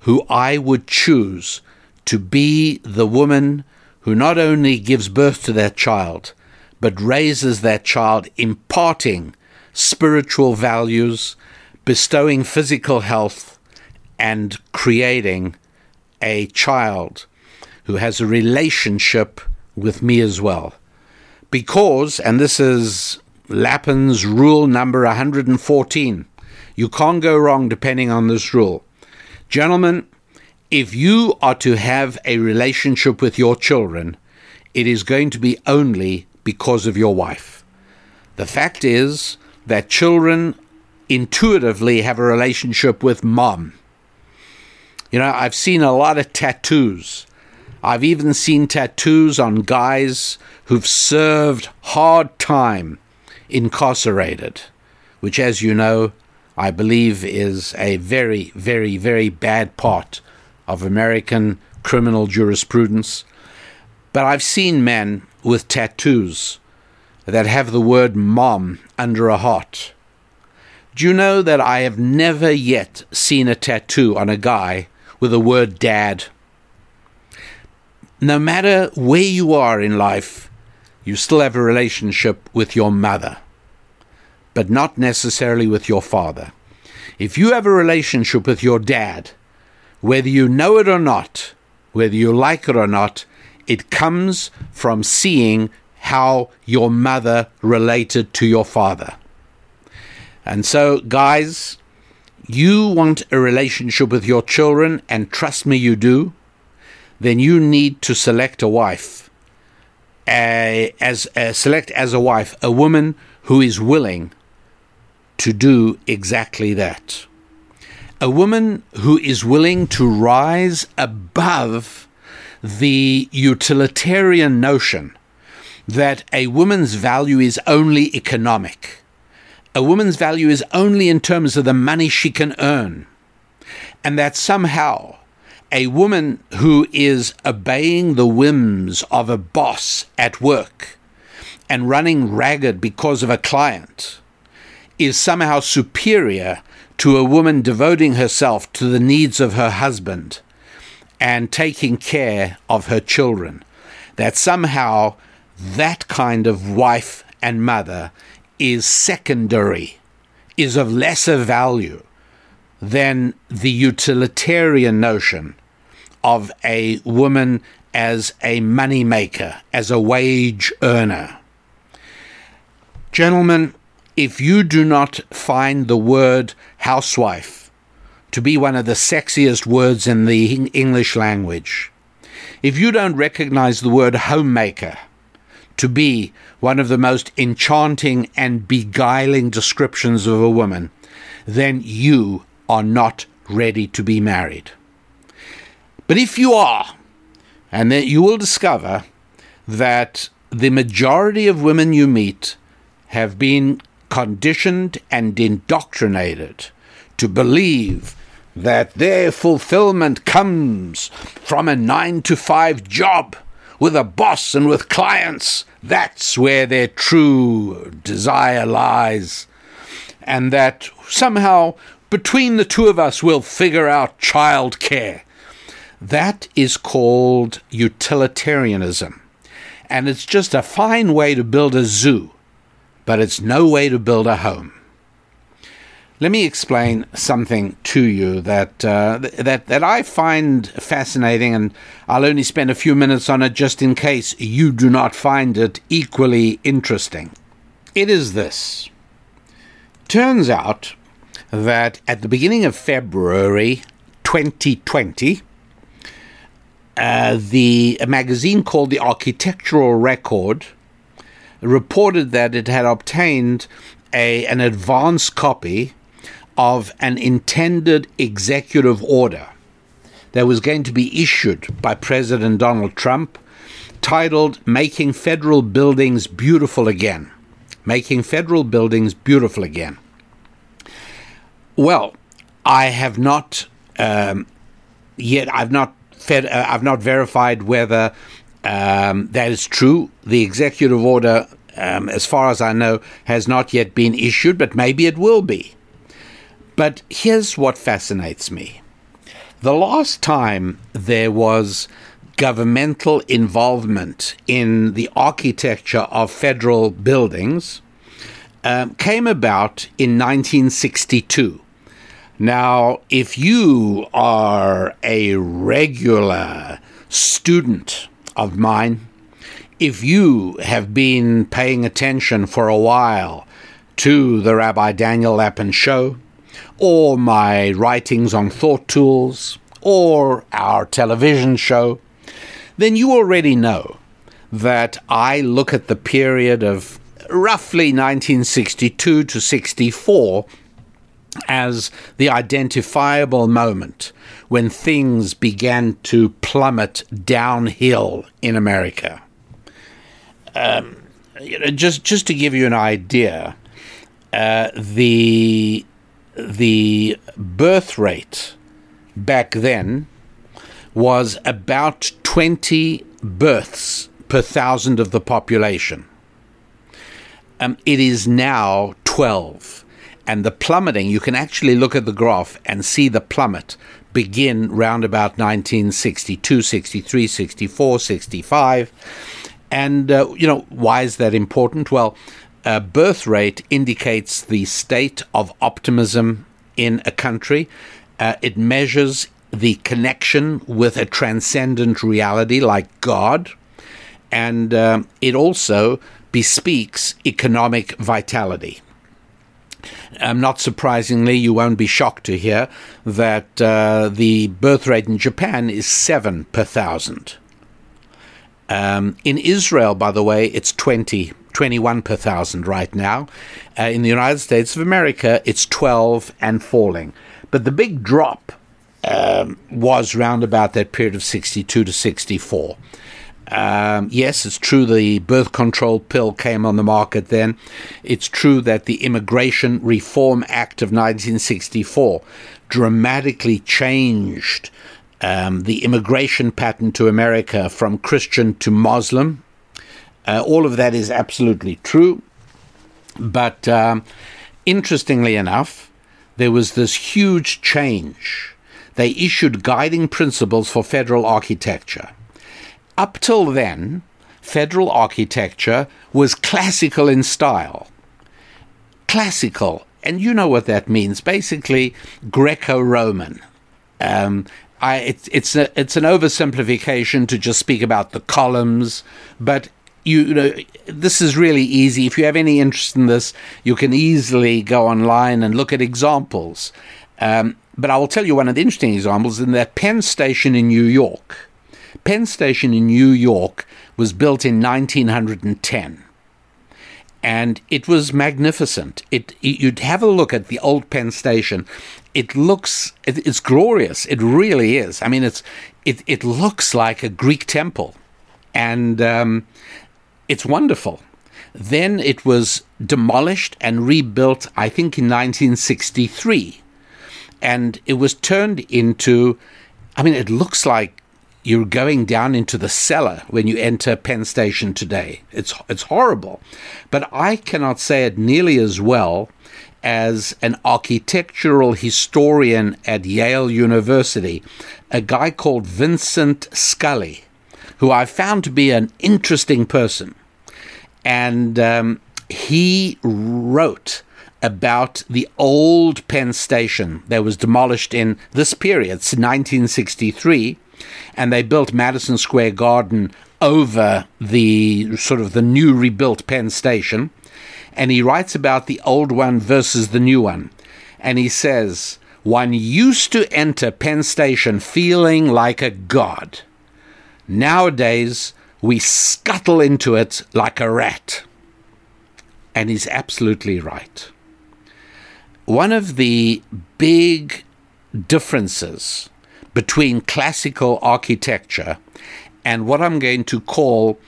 who I would choose to be the woman who not only gives birth to that child, but raises that child imparting spiritual values, bestowing physical health, and creating a child who has a relationship with me as well. Because, and this is Lapin's rule number 114, you can't go wrong depending on this rule. Gentlemen, if you are to have a relationship with your children, it is going to be only because of your wife. The fact is that children intuitively have a relationship with mom. You know, I've seen a lot of tattoos. I've even seen tattoos on guys who've served hard time incarcerated, which, as you know, I believe is a very, very, very bad part of American criminal jurisprudence. But I've seen men with tattoos that have the word mom under a heart. Do you know that I have never yet seen a tattoo on a guy with the word dad? No matter where you are in life, you still have a relationship with your mother, but not necessarily with your father. If you have a relationship with your dad, whether you know it or not, whether you like it or not, it comes from seeing how your mother related to your father. And so, guys, you want a relationship with your children, and trust me, you do, then you need to select a wife. A, as a, select as a wife a woman who is willing to do exactly that. A woman who is willing to rise above the utilitarian notion that a woman's value is only economic a woman's value is only in terms of the money she can earn. And that somehow a woman who is obeying the whims of a boss at work and running ragged because of a client is somehow superior to a woman devoting herself to the needs of her husband and taking care of her children. That somehow that kind of wife and mother is secondary, is of lesser value than the utilitarian notion of a woman as a money maker, as a wage earner. Gentlemen, if you do not find the word housewife to be one of the sexiest words in the English language, if you don't recognize the word homemaker to be one of the most enchanting and beguiling descriptions of a woman, then you are not ready to be married. But if you are, and then you will discover that the majority of women you meet have been conditioned and indoctrinated to believe that their fulfillment comes from a nine to five job with a boss and with clients. That's where their true desire lies. And that somehow between the two of us we'll figure out child care. That is called utilitarianism. And it's just a fine way to build a zoo, but it's no way to build a home. Let me explain something to you that uh, that that I find fascinating, and I'll only spend a few minutes on it just in case you do not find it equally interesting. It is this. Turns out that at the beginning of February 2020, uh, the magazine called the Architectural Record reported that it had obtained a an advance copy of an intended executive order that was going to be issued by President Donald Trump titled Making Federal Buildings Beautiful Again. Making Federal Buildings Beautiful Again. Well, I have not um, yet, I've not fed, uh, I've not verified whether um, that is true. The executive order, um, as far as I know, has not yet been issued, but maybe it will be. But here's what fascinates me. The last time there was governmental involvement in the architecture of federal buildings um, came about in 1962. Now, if you are a regular student of mine, if you have been paying attention for a while to the Rabbi Daniel Lapin show, or my writings on thought tools, or our television show, then you already know that I look at the period of roughly 1962 to 64 as the identifiable moment when things began to plummet downhill in America. Um, you know, just just to give you an idea, uh, the the birth rate back then was about 20 births per thousand of the population. Um, it is now 12. And the plummeting, you can actually look at the graph and see the plummet begin round about 1962, 63, 64, 65. And, uh, you know, why is that important? Well, uh, birth rate indicates the state of optimism in a country. Uh, it measures the connection with a transcendent reality like God. And uh, it also bespeaks economic vitality. Um, not surprisingly, you won't be shocked to hear that uh, the birth rate in Japan is 7 per thousand. Um, in Israel, by the way, it's 20, 21 per thousand right now. Uh, in the United States of America, it's 12 and falling. But the big drop um, was round about that period of 62 to 64. Um, yes, it's true the birth control pill came on the market then. It's true that the Immigration Reform Act of 1964 dramatically changed um, the immigration pattern to America from Christian to Muslim. Uh, all of that is absolutely true. But um, interestingly enough, there was this huge change. They issued guiding principles for federal architecture. Up till then, federal architecture was classical in style. Classical, and you know what that means basically Greco Roman. Um, it's it's an oversimplification to just speak about the columns, but you, know this is really easy. If you have any interest in this, you can easily go online and look at examples. Um, but I will tell you one of the interesting examples in that Penn Station in New York. Penn Station in New York was built in 1910 and it was magnificent. It, you'd have a look at the old Penn Station. It looks it, it's glorious. It really is. I mean, it's it it looks like a Greek temple, and um, it's wonderful. Then it was demolished and rebuilt. I think in 1963, and it was turned into. I mean, it looks like you're going down into the cellar when you enter Penn Station today. It's it's horrible, but I cannot say it nearly as well as an architectural historian at Yale University, a guy called Vincent Scully, who I found to be an interesting person, and um, he wrote about the old Penn Station that was demolished in this period, 1963 and they built Madison Square Garden over the sort of the new rebuilt Penn Station. And he writes about the old one versus the new one. And he says, one used to enter Penn Station feeling like a god. Nowadays, we scuttle into it like a rat. And he's absolutely right. One of the big differences between classical architecture and what I'm going to call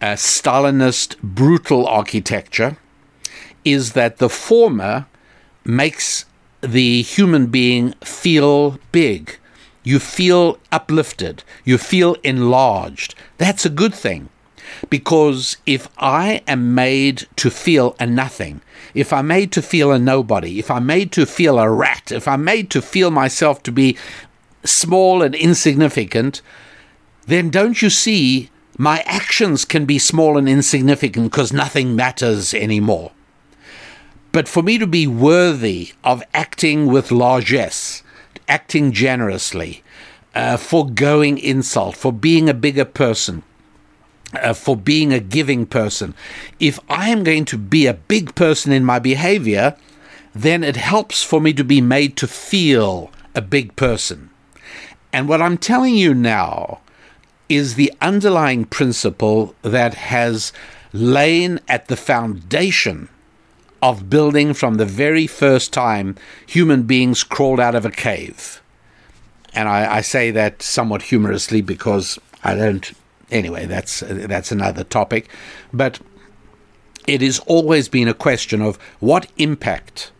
a Stalinist brutal architecture is that the former makes the human being feel big. You feel uplifted. You feel enlarged. That's a good thing. Because if I am made to feel a nothing, if I'm made to feel a nobody, if I'm made to feel a rat, if I'm made to feel myself to be small and insignificant, then don't you see my actions can be small and insignificant because nothing matters anymore. But for me to be worthy of acting with largesse, acting generously, uh, foregoing insult, for being a bigger person, uh, for being a giving person, if I am going to be a big person in my behavior, then it helps for me to be made to feel a big person. And what I'm telling you now is the underlying principle that has lain at the foundation of building from the very first time human beings crawled out of a cave. And I, I say that somewhat humorously because I don't. Anyway, that's that's another topic, but it has always been a question of what impact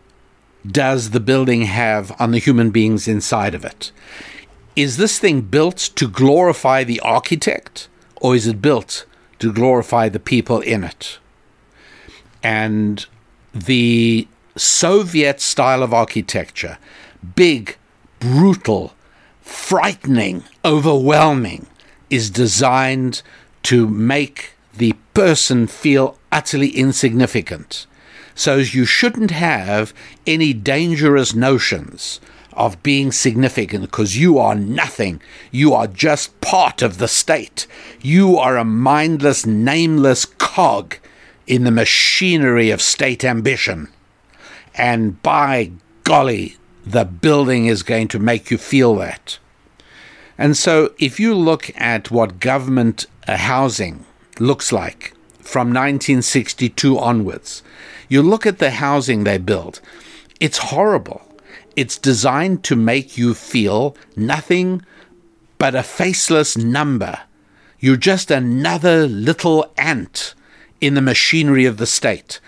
does the building have on the human beings inside of it? Is this thing built to glorify the architect, or is it built to glorify the people in it? And the Soviet style of architecture, big, brutal, frightening, overwhelming, is designed to make the person feel utterly insignificant. So you shouldn't have any dangerous notions of being significant because you are nothing. You are just part of the state. You are a mindless, nameless cog in the machinery of state ambition. And by golly, the building is going to make you feel that. And so, if you look at what government uh, housing looks like from 1962 onwards, you look at the housing they build, it's horrible. It's designed to make you feel nothing but a faceless number. You're just another little ant in the machinery of the state.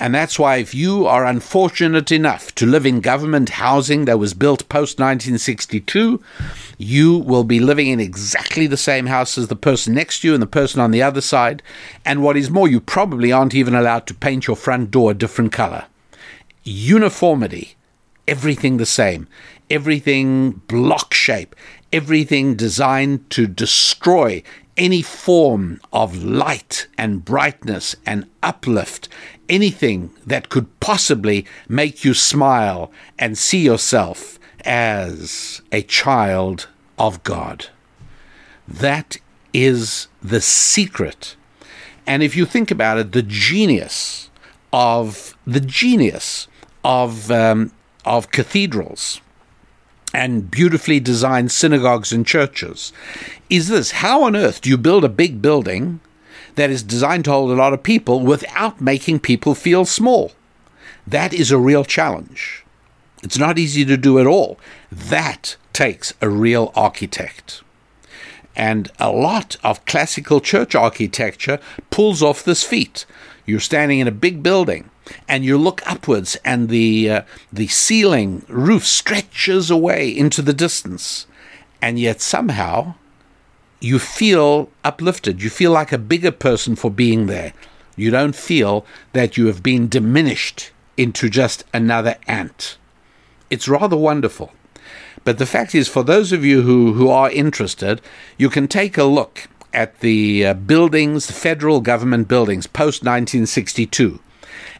And that's why, if you are unfortunate enough to live in government housing that was built post 1962, you will be living in exactly the same house as the person next to you and the person on the other side. And what is more, you probably aren't even allowed to paint your front door a different color. Uniformity, everything the same, everything block shape, everything designed to destroy any form of light and brightness and uplift, anything that could possibly make you smile and see yourself as a child of God. That is the secret. And if you think about it, the genius of the genius of um, of cathedrals and beautifully designed synagogues and churches is this how on earth do you build a big building that is designed to hold a lot of people without making people feel small? That is a real challenge. It's not easy to do at all. That takes a real architect. And a lot of classical church architecture pulls off this feat. You're standing in a big building and you look upwards, and the uh, the ceiling roof stretches away into the distance, and yet somehow you feel uplifted. You feel like a bigger person for being there. You don't feel that you have been diminished into just another ant. It's rather wonderful. But the fact is, for those of you who, who are interested, you can take a look at the uh, buildings, the federal government buildings post 1962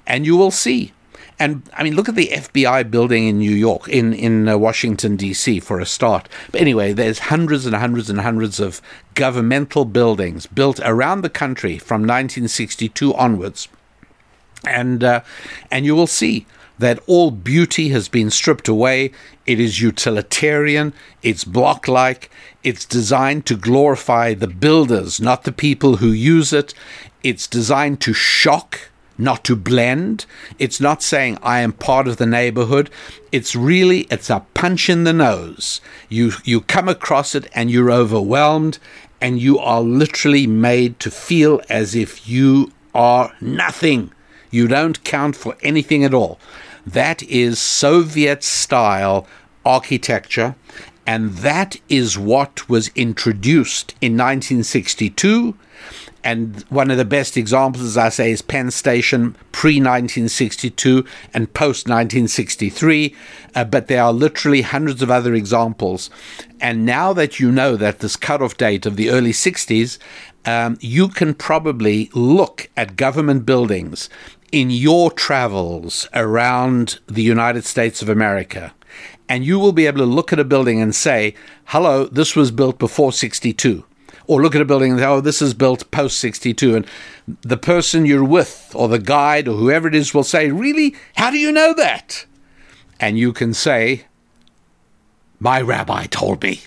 and you will see. And I mean, look at the FBI building in New York, in in uh, Washington D.C. for a start. But anyway, there's hundreds and hundreds and hundreds of governmental buildings built around the country from 1962 onwards, and uh, and you will see that all beauty has been stripped away. It is utilitarian. It's block-like. It's designed to glorify the builders, not the people who use it. It's designed to shock not to blend. It's not saying I am part of the neighborhood. It's really it's a punch in the nose. You you come across it and you're overwhelmed and you are literally made to feel as if you are nothing. You don't count for anything at all. That is Soviet style architecture and that is what was introduced in 1962 and one of the best examples, as I say, is Penn Station pre 1962 and post 1963. Uh, but there are literally hundreds of other examples. And now that you know that this cutoff date of the early 60s, um, you can probably look at government buildings in your travels around the United States of America. And you will be able to look at a building and say, hello, this was built before 62 or look at a building and say, oh, this is built post 62. And the person you're with, or the guide, or whoever it is, will say, really? How do you know that? And you can say, my rabbi told me.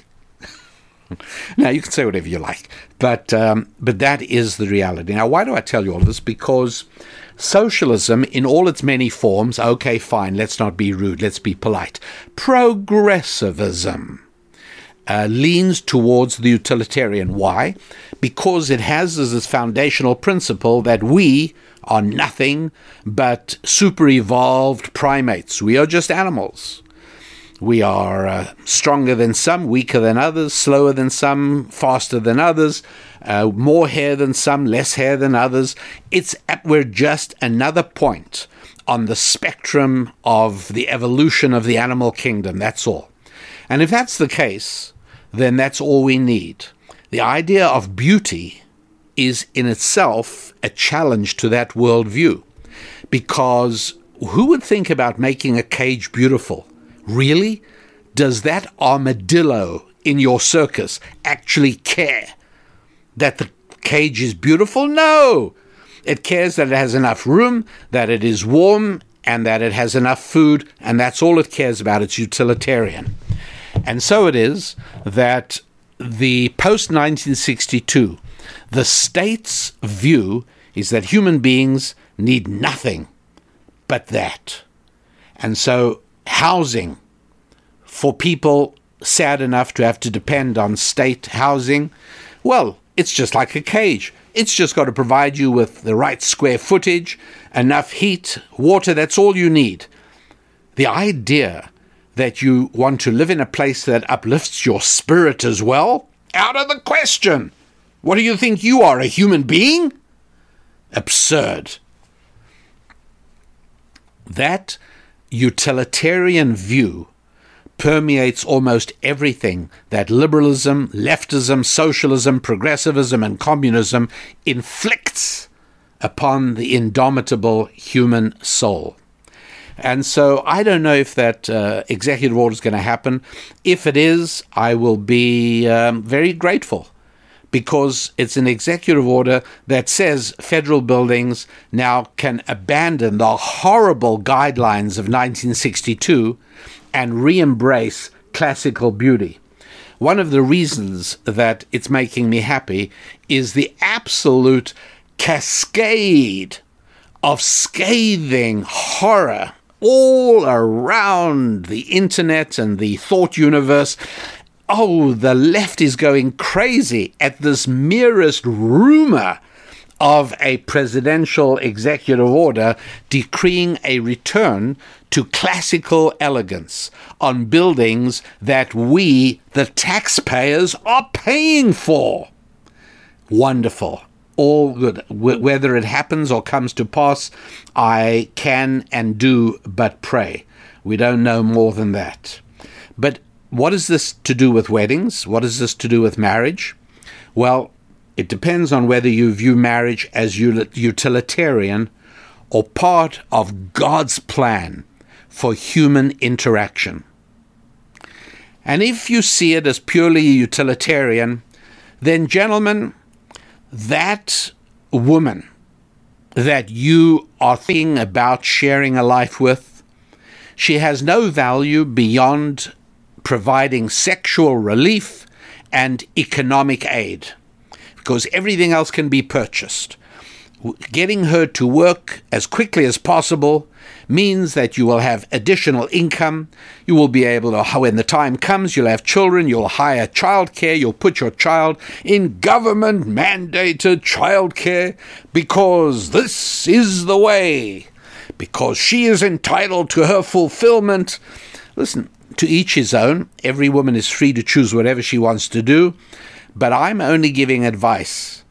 now, you can say whatever you like, but, um, but that is the reality. Now, why do I tell you all this? Because socialism, in all its many forms, okay, fine, let's not be rude, let's be polite. Progressivism uh, leans towards the utilitarian. Why? Because it has as its foundational principle that we are nothing but super evolved primates. We are just animals. We are uh, stronger than some, weaker than others, slower than some, faster than others, uh, more hair than some, less hair than others. It's we're just another point on the spectrum of the evolution of the animal kingdom. That's all. And if that's the case, then that's all we need. The idea of beauty is in itself a challenge to that worldview because who would think about making a cage beautiful? Really? Does that armadillo in your circus actually care that the cage is beautiful? No! It cares that it has enough room, that it is warm, and that it has enough food, and that's all it cares about. It's utilitarian. And so it is that the post 1962, the state's view is that human beings need nothing but that. And so housing for people sad enough to have to depend on state housing, well, it's just like a cage. It's just got to provide you with the right square footage, enough heat, water, that's all you need. The idea that you want to live in a place that uplifts your spirit as well? Out of the question! What do you think you are, a human being? Absurd. That utilitarian view permeates almost everything that liberalism, leftism, socialism, progressivism, and communism inflicts upon the indomitable human soul. And so I don't know if that uh, executive order is going to happen. If it is, I will be um, very grateful because it's an executive order that says federal buildings now can abandon the horrible guidelines of 1962 and re embrace classical beauty. One of the reasons that it's making me happy is the absolute cascade of scathing horror all around the internet and the thought universe. Oh, the left is going crazy at this merest rumor of a presidential executive order decreeing a return to classical elegance on buildings that we, the taxpayers, are paying for. Wonderful all good. whether it happens or comes to pass, I can and do but pray. We don't know more than that. But what is this to do with weddings? What is this to do with marriage? Well, it depends on whether you view marriage as utilitarian or part of God's plan for human interaction. And if you see it as purely utilitarian, then, gentlemen, that woman that you are thinking about sharing a life with, she has no value beyond providing sexual relief and economic aid because everything else can be purchased. Getting her to work as quickly as possible means that you will have additional income. You will be able to, when the time comes, you'll have children, you'll hire childcare, you'll put your child in government mandated childcare because this is the way, because she is entitled to her fulfillment. Listen, to each his own. Every woman is free to choose whatever she wants to do, but I'm only giving advice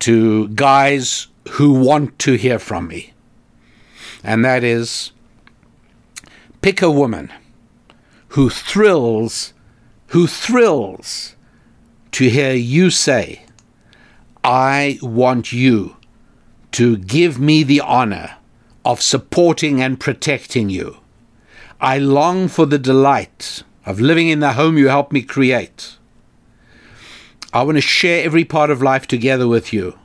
to guys who want to hear from me. And that is pick a woman who thrills, who thrills to hear you say, I want you to give me the honor of supporting and protecting you. I long for the delight of living in the home you helped me create. I want to share every part of life together with you.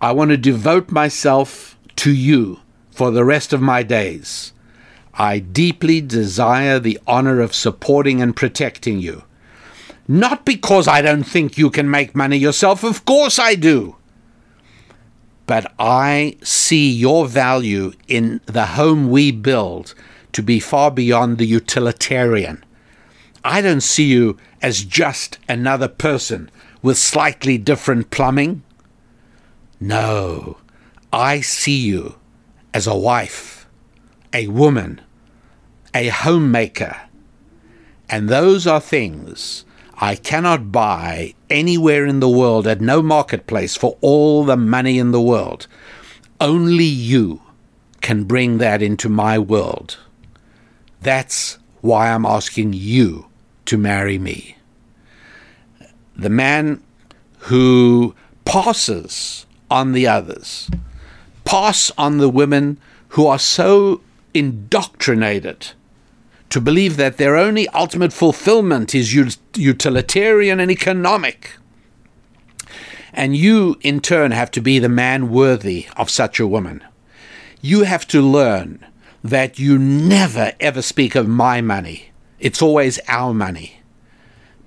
I want to devote myself to you for the rest of my days. I deeply desire the honor of supporting and protecting you. Not because I don't think you can make money yourself, of course I do. But I see your value in the home we build to be far beyond the utilitarian. I don't see you as just another person with slightly different plumbing. No, I see you as a wife, a woman, a homemaker. And those are things I cannot buy anywhere in the world at no marketplace for all the money in the world. Only you can bring that into my world. That's why I'm asking you to marry me. The man who passes on the others, pass on the women who are so indoctrinated to believe that their only ultimate fulfillment is utilitarian and economic. And you, in turn, have to be the man worthy of such a woman. You have to learn that you never ever speak of my money. It's always our money.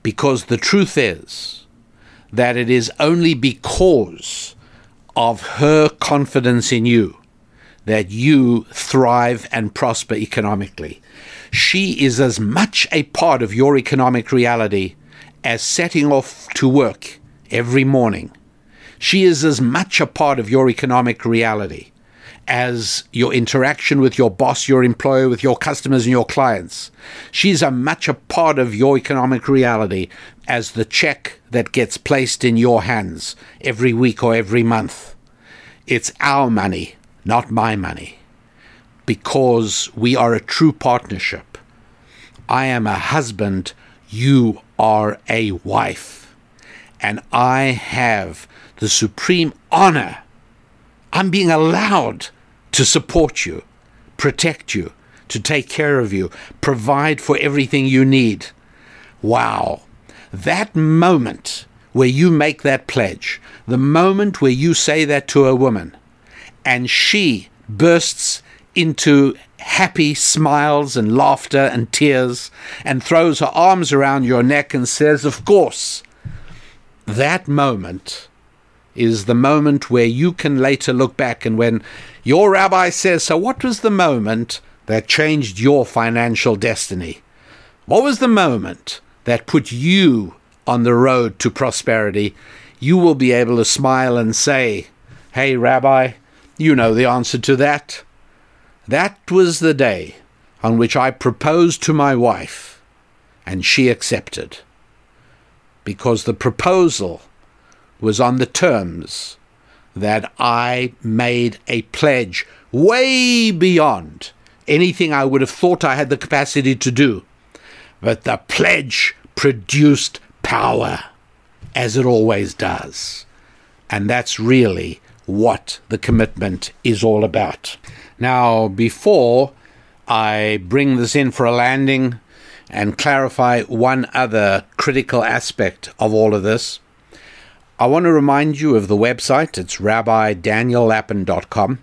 Because the truth is that it is only because of her confidence in you that you thrive and prosper economically. She is as much a part of your economic reality as setting off to work every morning. She is as much a part of your economic reality as your interaction with your boss, your employer, with your customers, and your clients. She's a much a part of your economic reality as the check that gets placed in your hands every week or every month. It's our money, not my money, because we are a true partnership. I am a husband, you are a wife, and I have the supreme honor. I'm being allowed to support you, protect you, to take care of you, provide for everything you need. Wow. That moment where you make that pledge, the moment where you say that to a woman, and she bursts into happy smiles and laughter and tears and throws her arms around your neck and says, Of course, that moment is the moment where you can later look back and when your rabbi says, So, what was the moment that changed your financial destiny? What was the moment that put you on the road to prosperity? You will be able to smile and say, Hey, Rabbi, you know the answer to that. That was the day on which I proposed to my wife, and she accepted. Because the proposal was on the terms that I made a pledge way beyond anything I would have thought I had the capacity to do. But the pledge produced power, as it always does. And that's really what the commitment is all about. Now, before I bring this in for a landing and clarify one other critical aspect of all of this, I want to remind you of the website. It's rabbidaniellapin.com.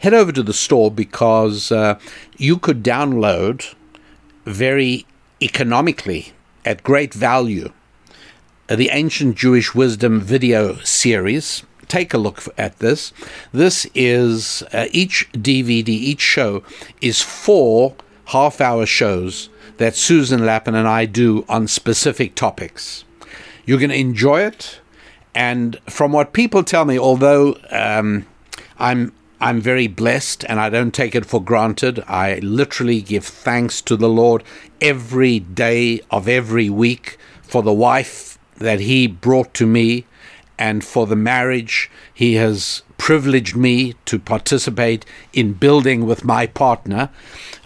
Head over to the store because uh, you could download very economically at great value uh, the Ancient Jewish Wisdom video series. Take a look at this. This is uh, each DVD, each show is four half hour shows that Susan Lapin and I do on specific topics. You're going to enjoy it. And from what people tell me, although um, I'm I'm very blessed and I don't take it for granted. I literally give thanks to the Lord every day of every week for the wife that He brought to me and for the marriage he has privileged me to participate in building with my partner.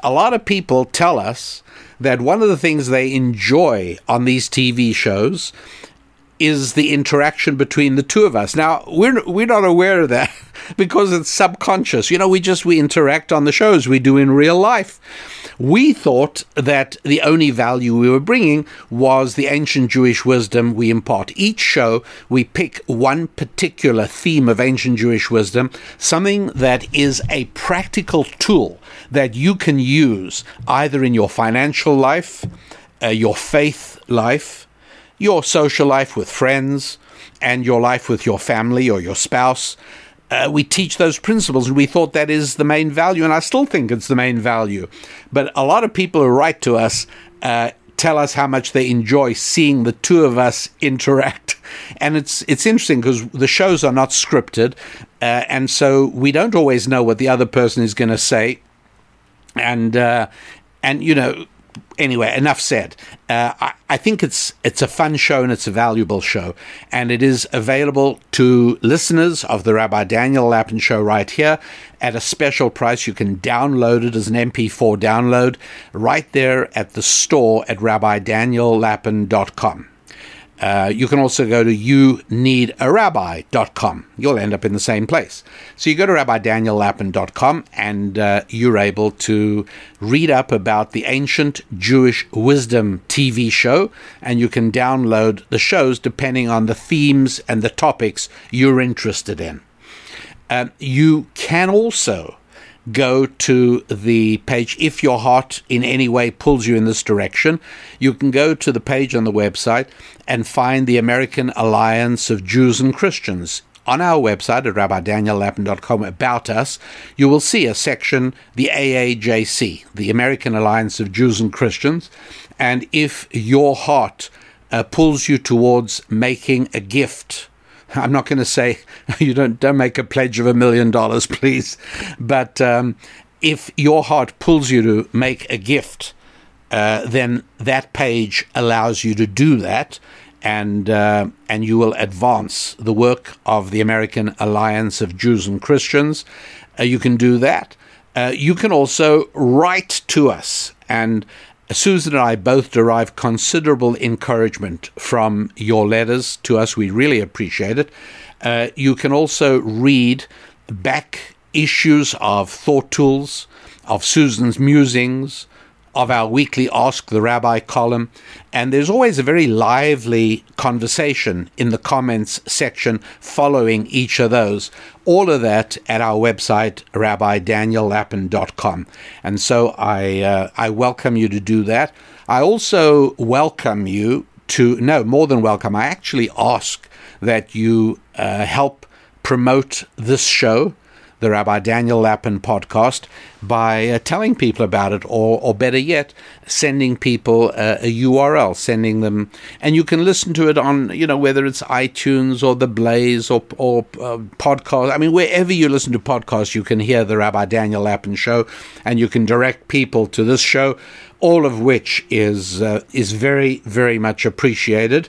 A lot of people tell us that one of the things they enjoy on these TV shows is the interaction between the two of us. Now, we're we're not aware of that because it's subconscious. You know, we just we interact on the shows we do in real life. We thought that the only value we were bringing was the ancient Jewish wisdom we impart. Each show, we pick one particular theme of ancient Jewish wisdom, something that is a practical tool that you can use either in your financial life, uh, your faith life, your social life with friends, and your life with your family or your spouse. Uh, we teach those principles, and we thought that is the main value, and I still think it's the main value. But a lot of people who write to us uh, tell us how much they enjoy seeing the two of us interact, and it's it's interesting because the shows are not scripted, uh, and so we don't always know what the other person is going to say, and uh, and you know anyway, enough said. Uh, I, I, think it's it's a fun show and it's a valuable show, and it is available to listeners of the Rabbi Daniel Lapin Show right here at a special price. You can download it as an MP4 download right there at the store at RabbiDanielLapin.com. Uh, you can also go to youneedarabbi.com. You'll end up in the same place. So you go to rabbidaniellapin.com and uh, you're able to read up about the ancient Jewish wisdom TV show, and you can download the shows depending on the themes and the topics you're interested in. Um, you can also go to the page. If your heart in any way pulls you in this direction, you can go to the page on the website and find the American Alliance of Jews and Christians. On our website at rabbidaniellapin.com about us, you will see a section, the AAJC, the American Alliance of Jews and Christians. And if your heart uh, pulls you towards making a gift, I'm not going to say you don't don't make a pledge of a million dollars, please. But um, if your heart pulls you to make a gift, uh, then that page allows you to do that, and uh, and you will advance the work of the American Alliance of Jews and Christians. Uh, you can do that. Uh, you can also write to us and Susan and I both derive considerable encouragement from your letters to us. We really appreciate it. Uh, you can also read back issues of Thought Tools, of Susan's musings, of our weekly Ask the Rabbi column. And there's always a very lively conversation in the comments section following each of those. All of that at our website, rabbidaniellapin.com. And so I, uh, I welcome you to do that. I also welcome you to, no, more than welcome, I actually ask that you uh, help promote this show the Rabbi Daniel Lapin podcast by uh, telling people about it, or, or better yet, sending people uh, a URL, sending them, and you can listen to it on, you know, whether it's iTunes or the Blaze or, or uh, podcast. I mean, wherever you listen to podcasts, you can hear the Rabbi Daniel Lapin show, and you can direct people to this show, all of which is uh, is very, very much appreciated.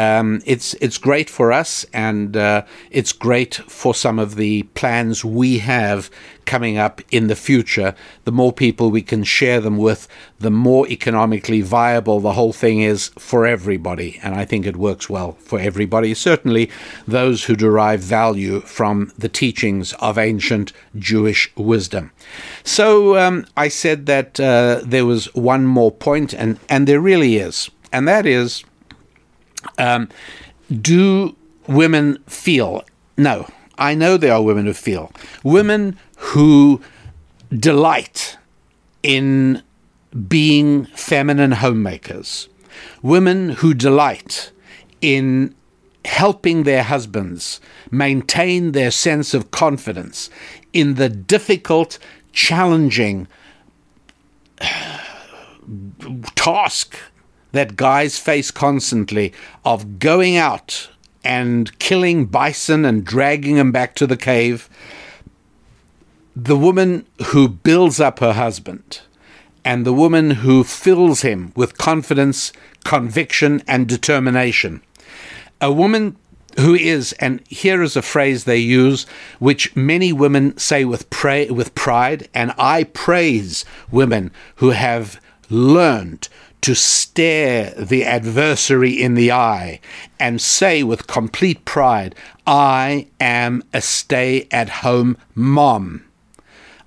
Um, it's it's great for us, and uh, it's great for some of the plans we have coming up in the future. The more people we can share them with, the more economically viable the whole thing is for everybody. And I think it works well for everybody. Certainly, those who derive value from the teachings of ancient Jewish wisdom. So um, I said that uh, there was one more point, and and there really is, and that is um, do women feel? No, I know there are women who feel. Women who delight in being feminine homemakers. Women who delight in helping their husbands maintain their sense of confidence in the difficult, challenging task that guys face constantly of going out and killing bison and dragging them back to the cave. The woman who builds up her husband and the woman who fills him with confidence, conviction, and determination. A woman who is, and here is a phrase they use, which many women say with, pray, with pride, and I praise women who have learned to stare the adversary in the eye and say with complete pride, I am a stay at home mom.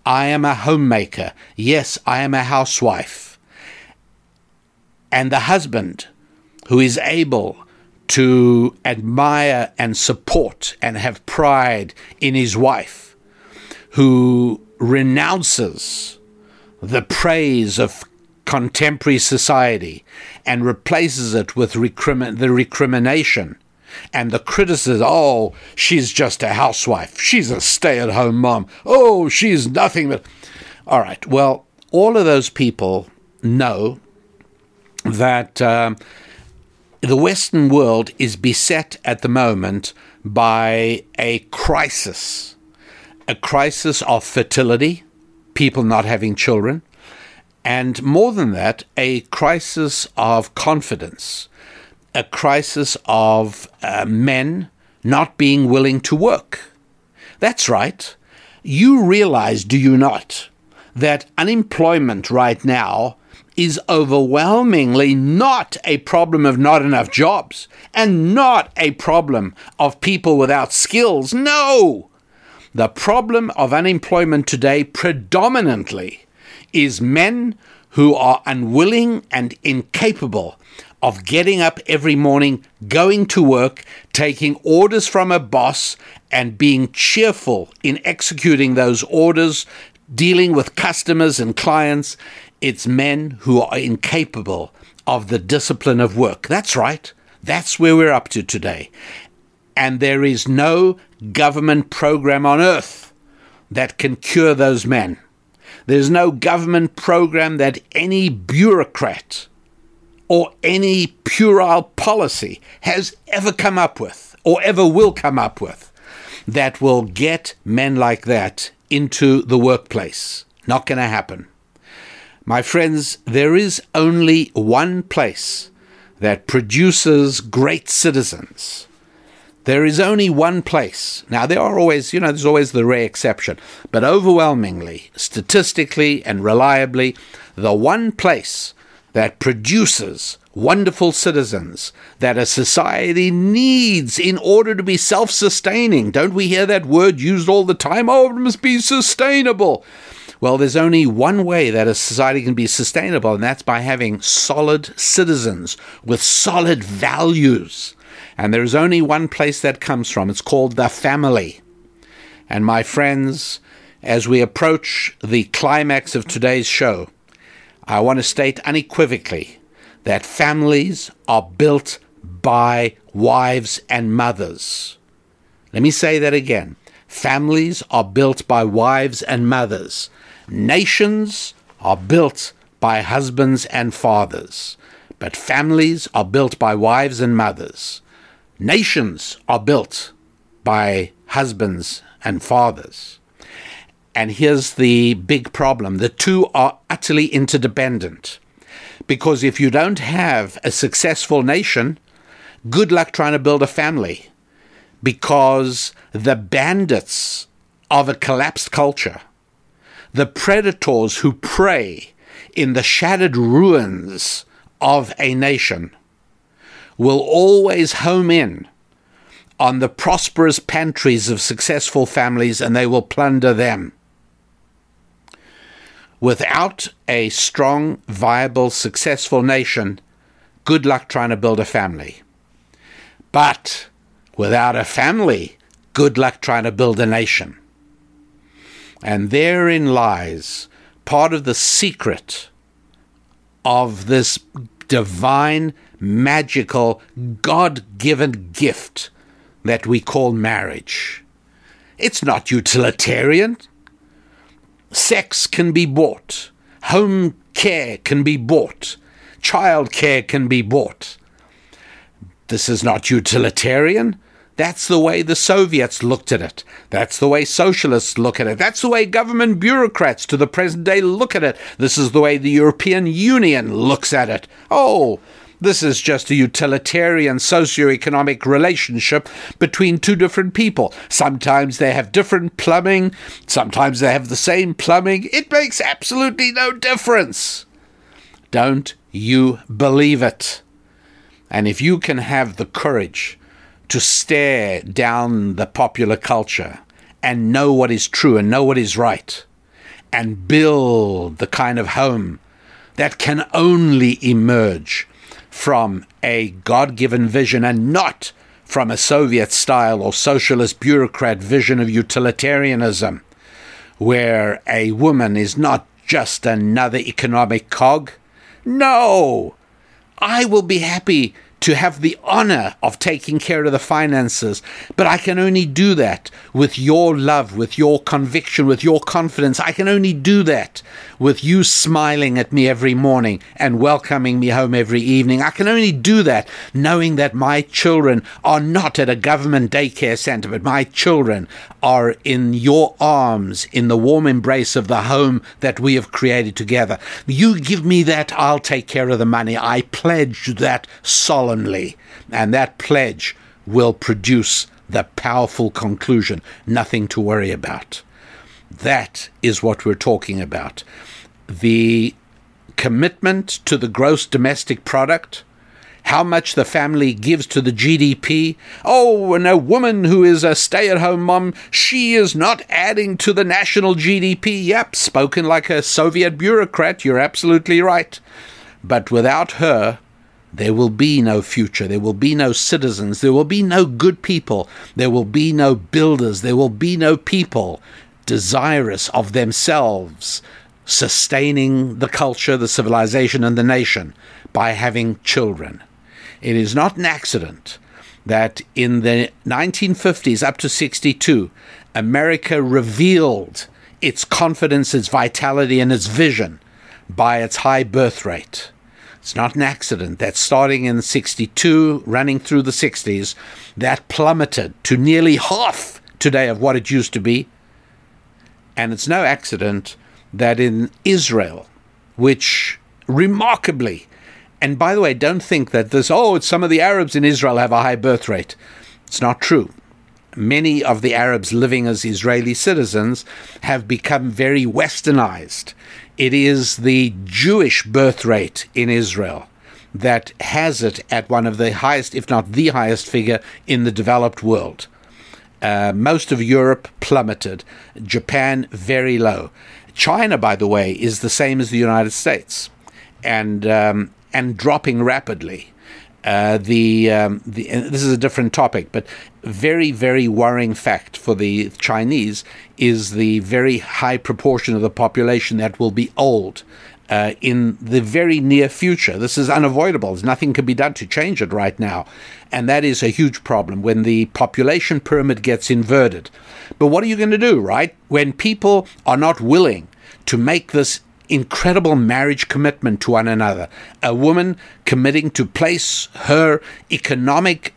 I am a homemaker. Yes, I am a housewife. And the husband who is able to admire and support and have pride in his wife, who renounces the praise of contemporary society and replaces it with the recrimination and the criticism oh, she's just a housewife, she's a stay at home mom, oh, she's nothing but. All right, well, all of those people know that um, the Western world is beset at the moment by a crisis a crisis of fertility, people not having children, and more than that, a crisis of confidence, a crisis of uh, men not being willing to work. That's right. You realize, do you not, that unemployment right now is overwhelmingly not a problem of not enough jobs and not a problem of people without skills. No! The problem of unemployment today predominantly is men who are unwilling and incapable of getting up every morning, going to work, taking orders from a boss, and being cheerful in executing those orders, dealing with customers and clients. It's men who are incapable of the discipline of work. That's right. That's where we're up to today. And there is no government program on earth that can cure those men. There's no government program that any bureaucrat or any puerile policy has ever come up with or ever will come up with that will get men like that into the workplace. Not going to happen. My friends, there is only one place that produces great citizens there is only one place. Now, there are always, you know, there's always the rare exception, but overwhelmingly, statistically, and reliably, the one place that produces wonderful citizens that a society needs in order to be self sustaining. Don't we hear that word used all the time? Oh, it must be sustainable. Well, there's only one way that a society can be sustainable, and that's by having solid citizens with solid values. And there's only one place that comes from. It's called the family. And my friends, as we approach the climax of today's show, I want to state unequivocally that families are built by wives and mothers. Let me say that again. Families are built by wives and mothers. Nations are built by husbands and fathers. But families are built by wives and mothers. Nations are built by husbands and fathers. And here's the big problem the two are utterly interdependent. Because if you don't have a successful nation, good luck trying to build a family. Because the bandits of a collapsed culture, the predators who prey in the shattered ruins of a nation, will always home in on the prosperous pantries of successful families and they will plunder them. Without a strong, viable, successful nation, good luck trying to build a family. But without a family, good luck trying to build a nation. And therein lies part of the secret of this divine magical, God given gift that we call marriage. It's not utilitarian. Sex can be bought, home care can be bought, child care can be bought. This is not utilitarian. That's the way the Soviets looked at it. That's the way socialists look at it. That's the way government bureaucrats to the present day look at it. This is the way the European Union looks at it. Oh, This is just a utilitarian socio-economic relationship between two different people. Sometimes they have different plumbing, sometimes they have the same plumbing. It makes absolutely no difference. Don't you believe it? And if you can have the courage to stare down the popular culture and know what is true and know what is right, and build the kind of home that can only emerge from a God given vision and not from a Soviet style or socialist bureaucrat vision of utilitarianism, where a woman is not just another economic cog. No! I will be happy to have the honor of taking care of the finances. But I can only do that with your love, with your conviction, with your confidence. I can only do that with you smiling at me every morning and welcoming me home every evening. I can only do that knowing that my children are not at a government daycare center, but my children are in your arms, in the warm embrace of the home that we have created together. You give me that, I'll take care of the money. I pledge that solemnly. And that pledge will produce the powerful conclusion nothing to worry about. That is what we're talking about the commitment to the gross domestic product, how much the family gives to the GDP. Oh, and a woman who is a stay at home mom, she is not adding to the national GDP. Yep, spoken like a Soviet bureaucrat, you're absolutely right. But without her, there will be no future. There will be no citizens. There will be no good people. There will be no builders. There will be no people desirous of themselves sustaining the culture, the civilization, and the nation by having children. It is not an accident that in the 1950s up to 62, America revealed its confidence, its vitality, and its vision by its high birth rate. It's not an accident that starting in 62, running through the 60s, that plummeted to nearly half today of what it used to be. And it's no accident that in Israel, which remarkably, and by the way, don't think that this, oh, it's some of the Arabs in Israel have a high birth rate. It's not true. Many of the Arabs living as Israeli citizens have become very westernized. It is the Jewish birth rate in Israel that has it at one of the highest, if not the highest figure in the developed world. Uh, most of Europe plummeted, Japan very low. China, by the way, is the same as the United States, and um, and dropping rapidly. Uh, the, um, the this is a different topic, but very very worrying fact for the Chinese is the very high proportion of the population that will be old. Uh, in the very near future. This is unavoidable. There's nothing can be done to change it right now. And that is a huge problem when the population pyramid gets inverted. But what are you going to do, right? When people are not willing to make this incredible marriage commitment to one another, a woman committing to place her economic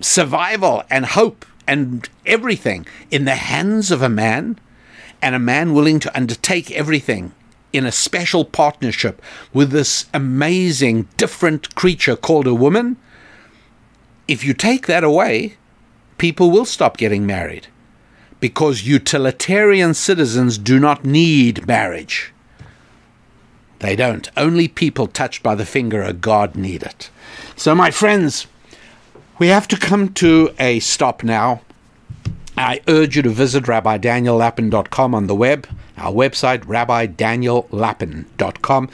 survival and hope and everything in the hands of a man, and a man willing to undertake everything in a special partnership with this amazing, different creature called a woman. If you take that away, people will stop getting married because utilitarian citizens do not need marriage. They don't. Only people touched by the finger of God need it. So, my friends, we have to come to a stop now. I urge you to visit rabbidaniellapin.com on the web, our website, rabbidaniellapin.com.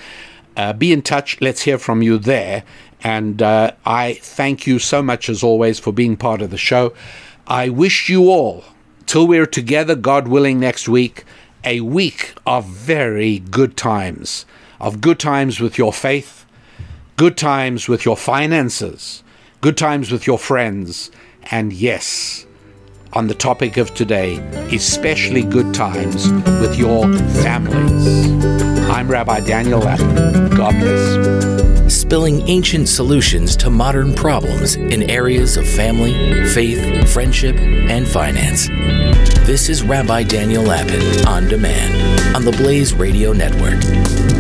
Uh, be in touch. Let's hear from you there. And uh, I thank you so much, as always, for being part of the show. I wish you all till we're together, God willing, next week, a week of very good times, of good times with your faith, good times with your finances, good times with your friends, and yes, on the topic of today, especially good times with your families. I'm Rabbi Daniel Lapin. God bless. Spilling ancient solutions to modern problems in areas of family, faith, friendship, and finance. This is Rabbi Daniel Lapin on demand on the Blaze Radio Network.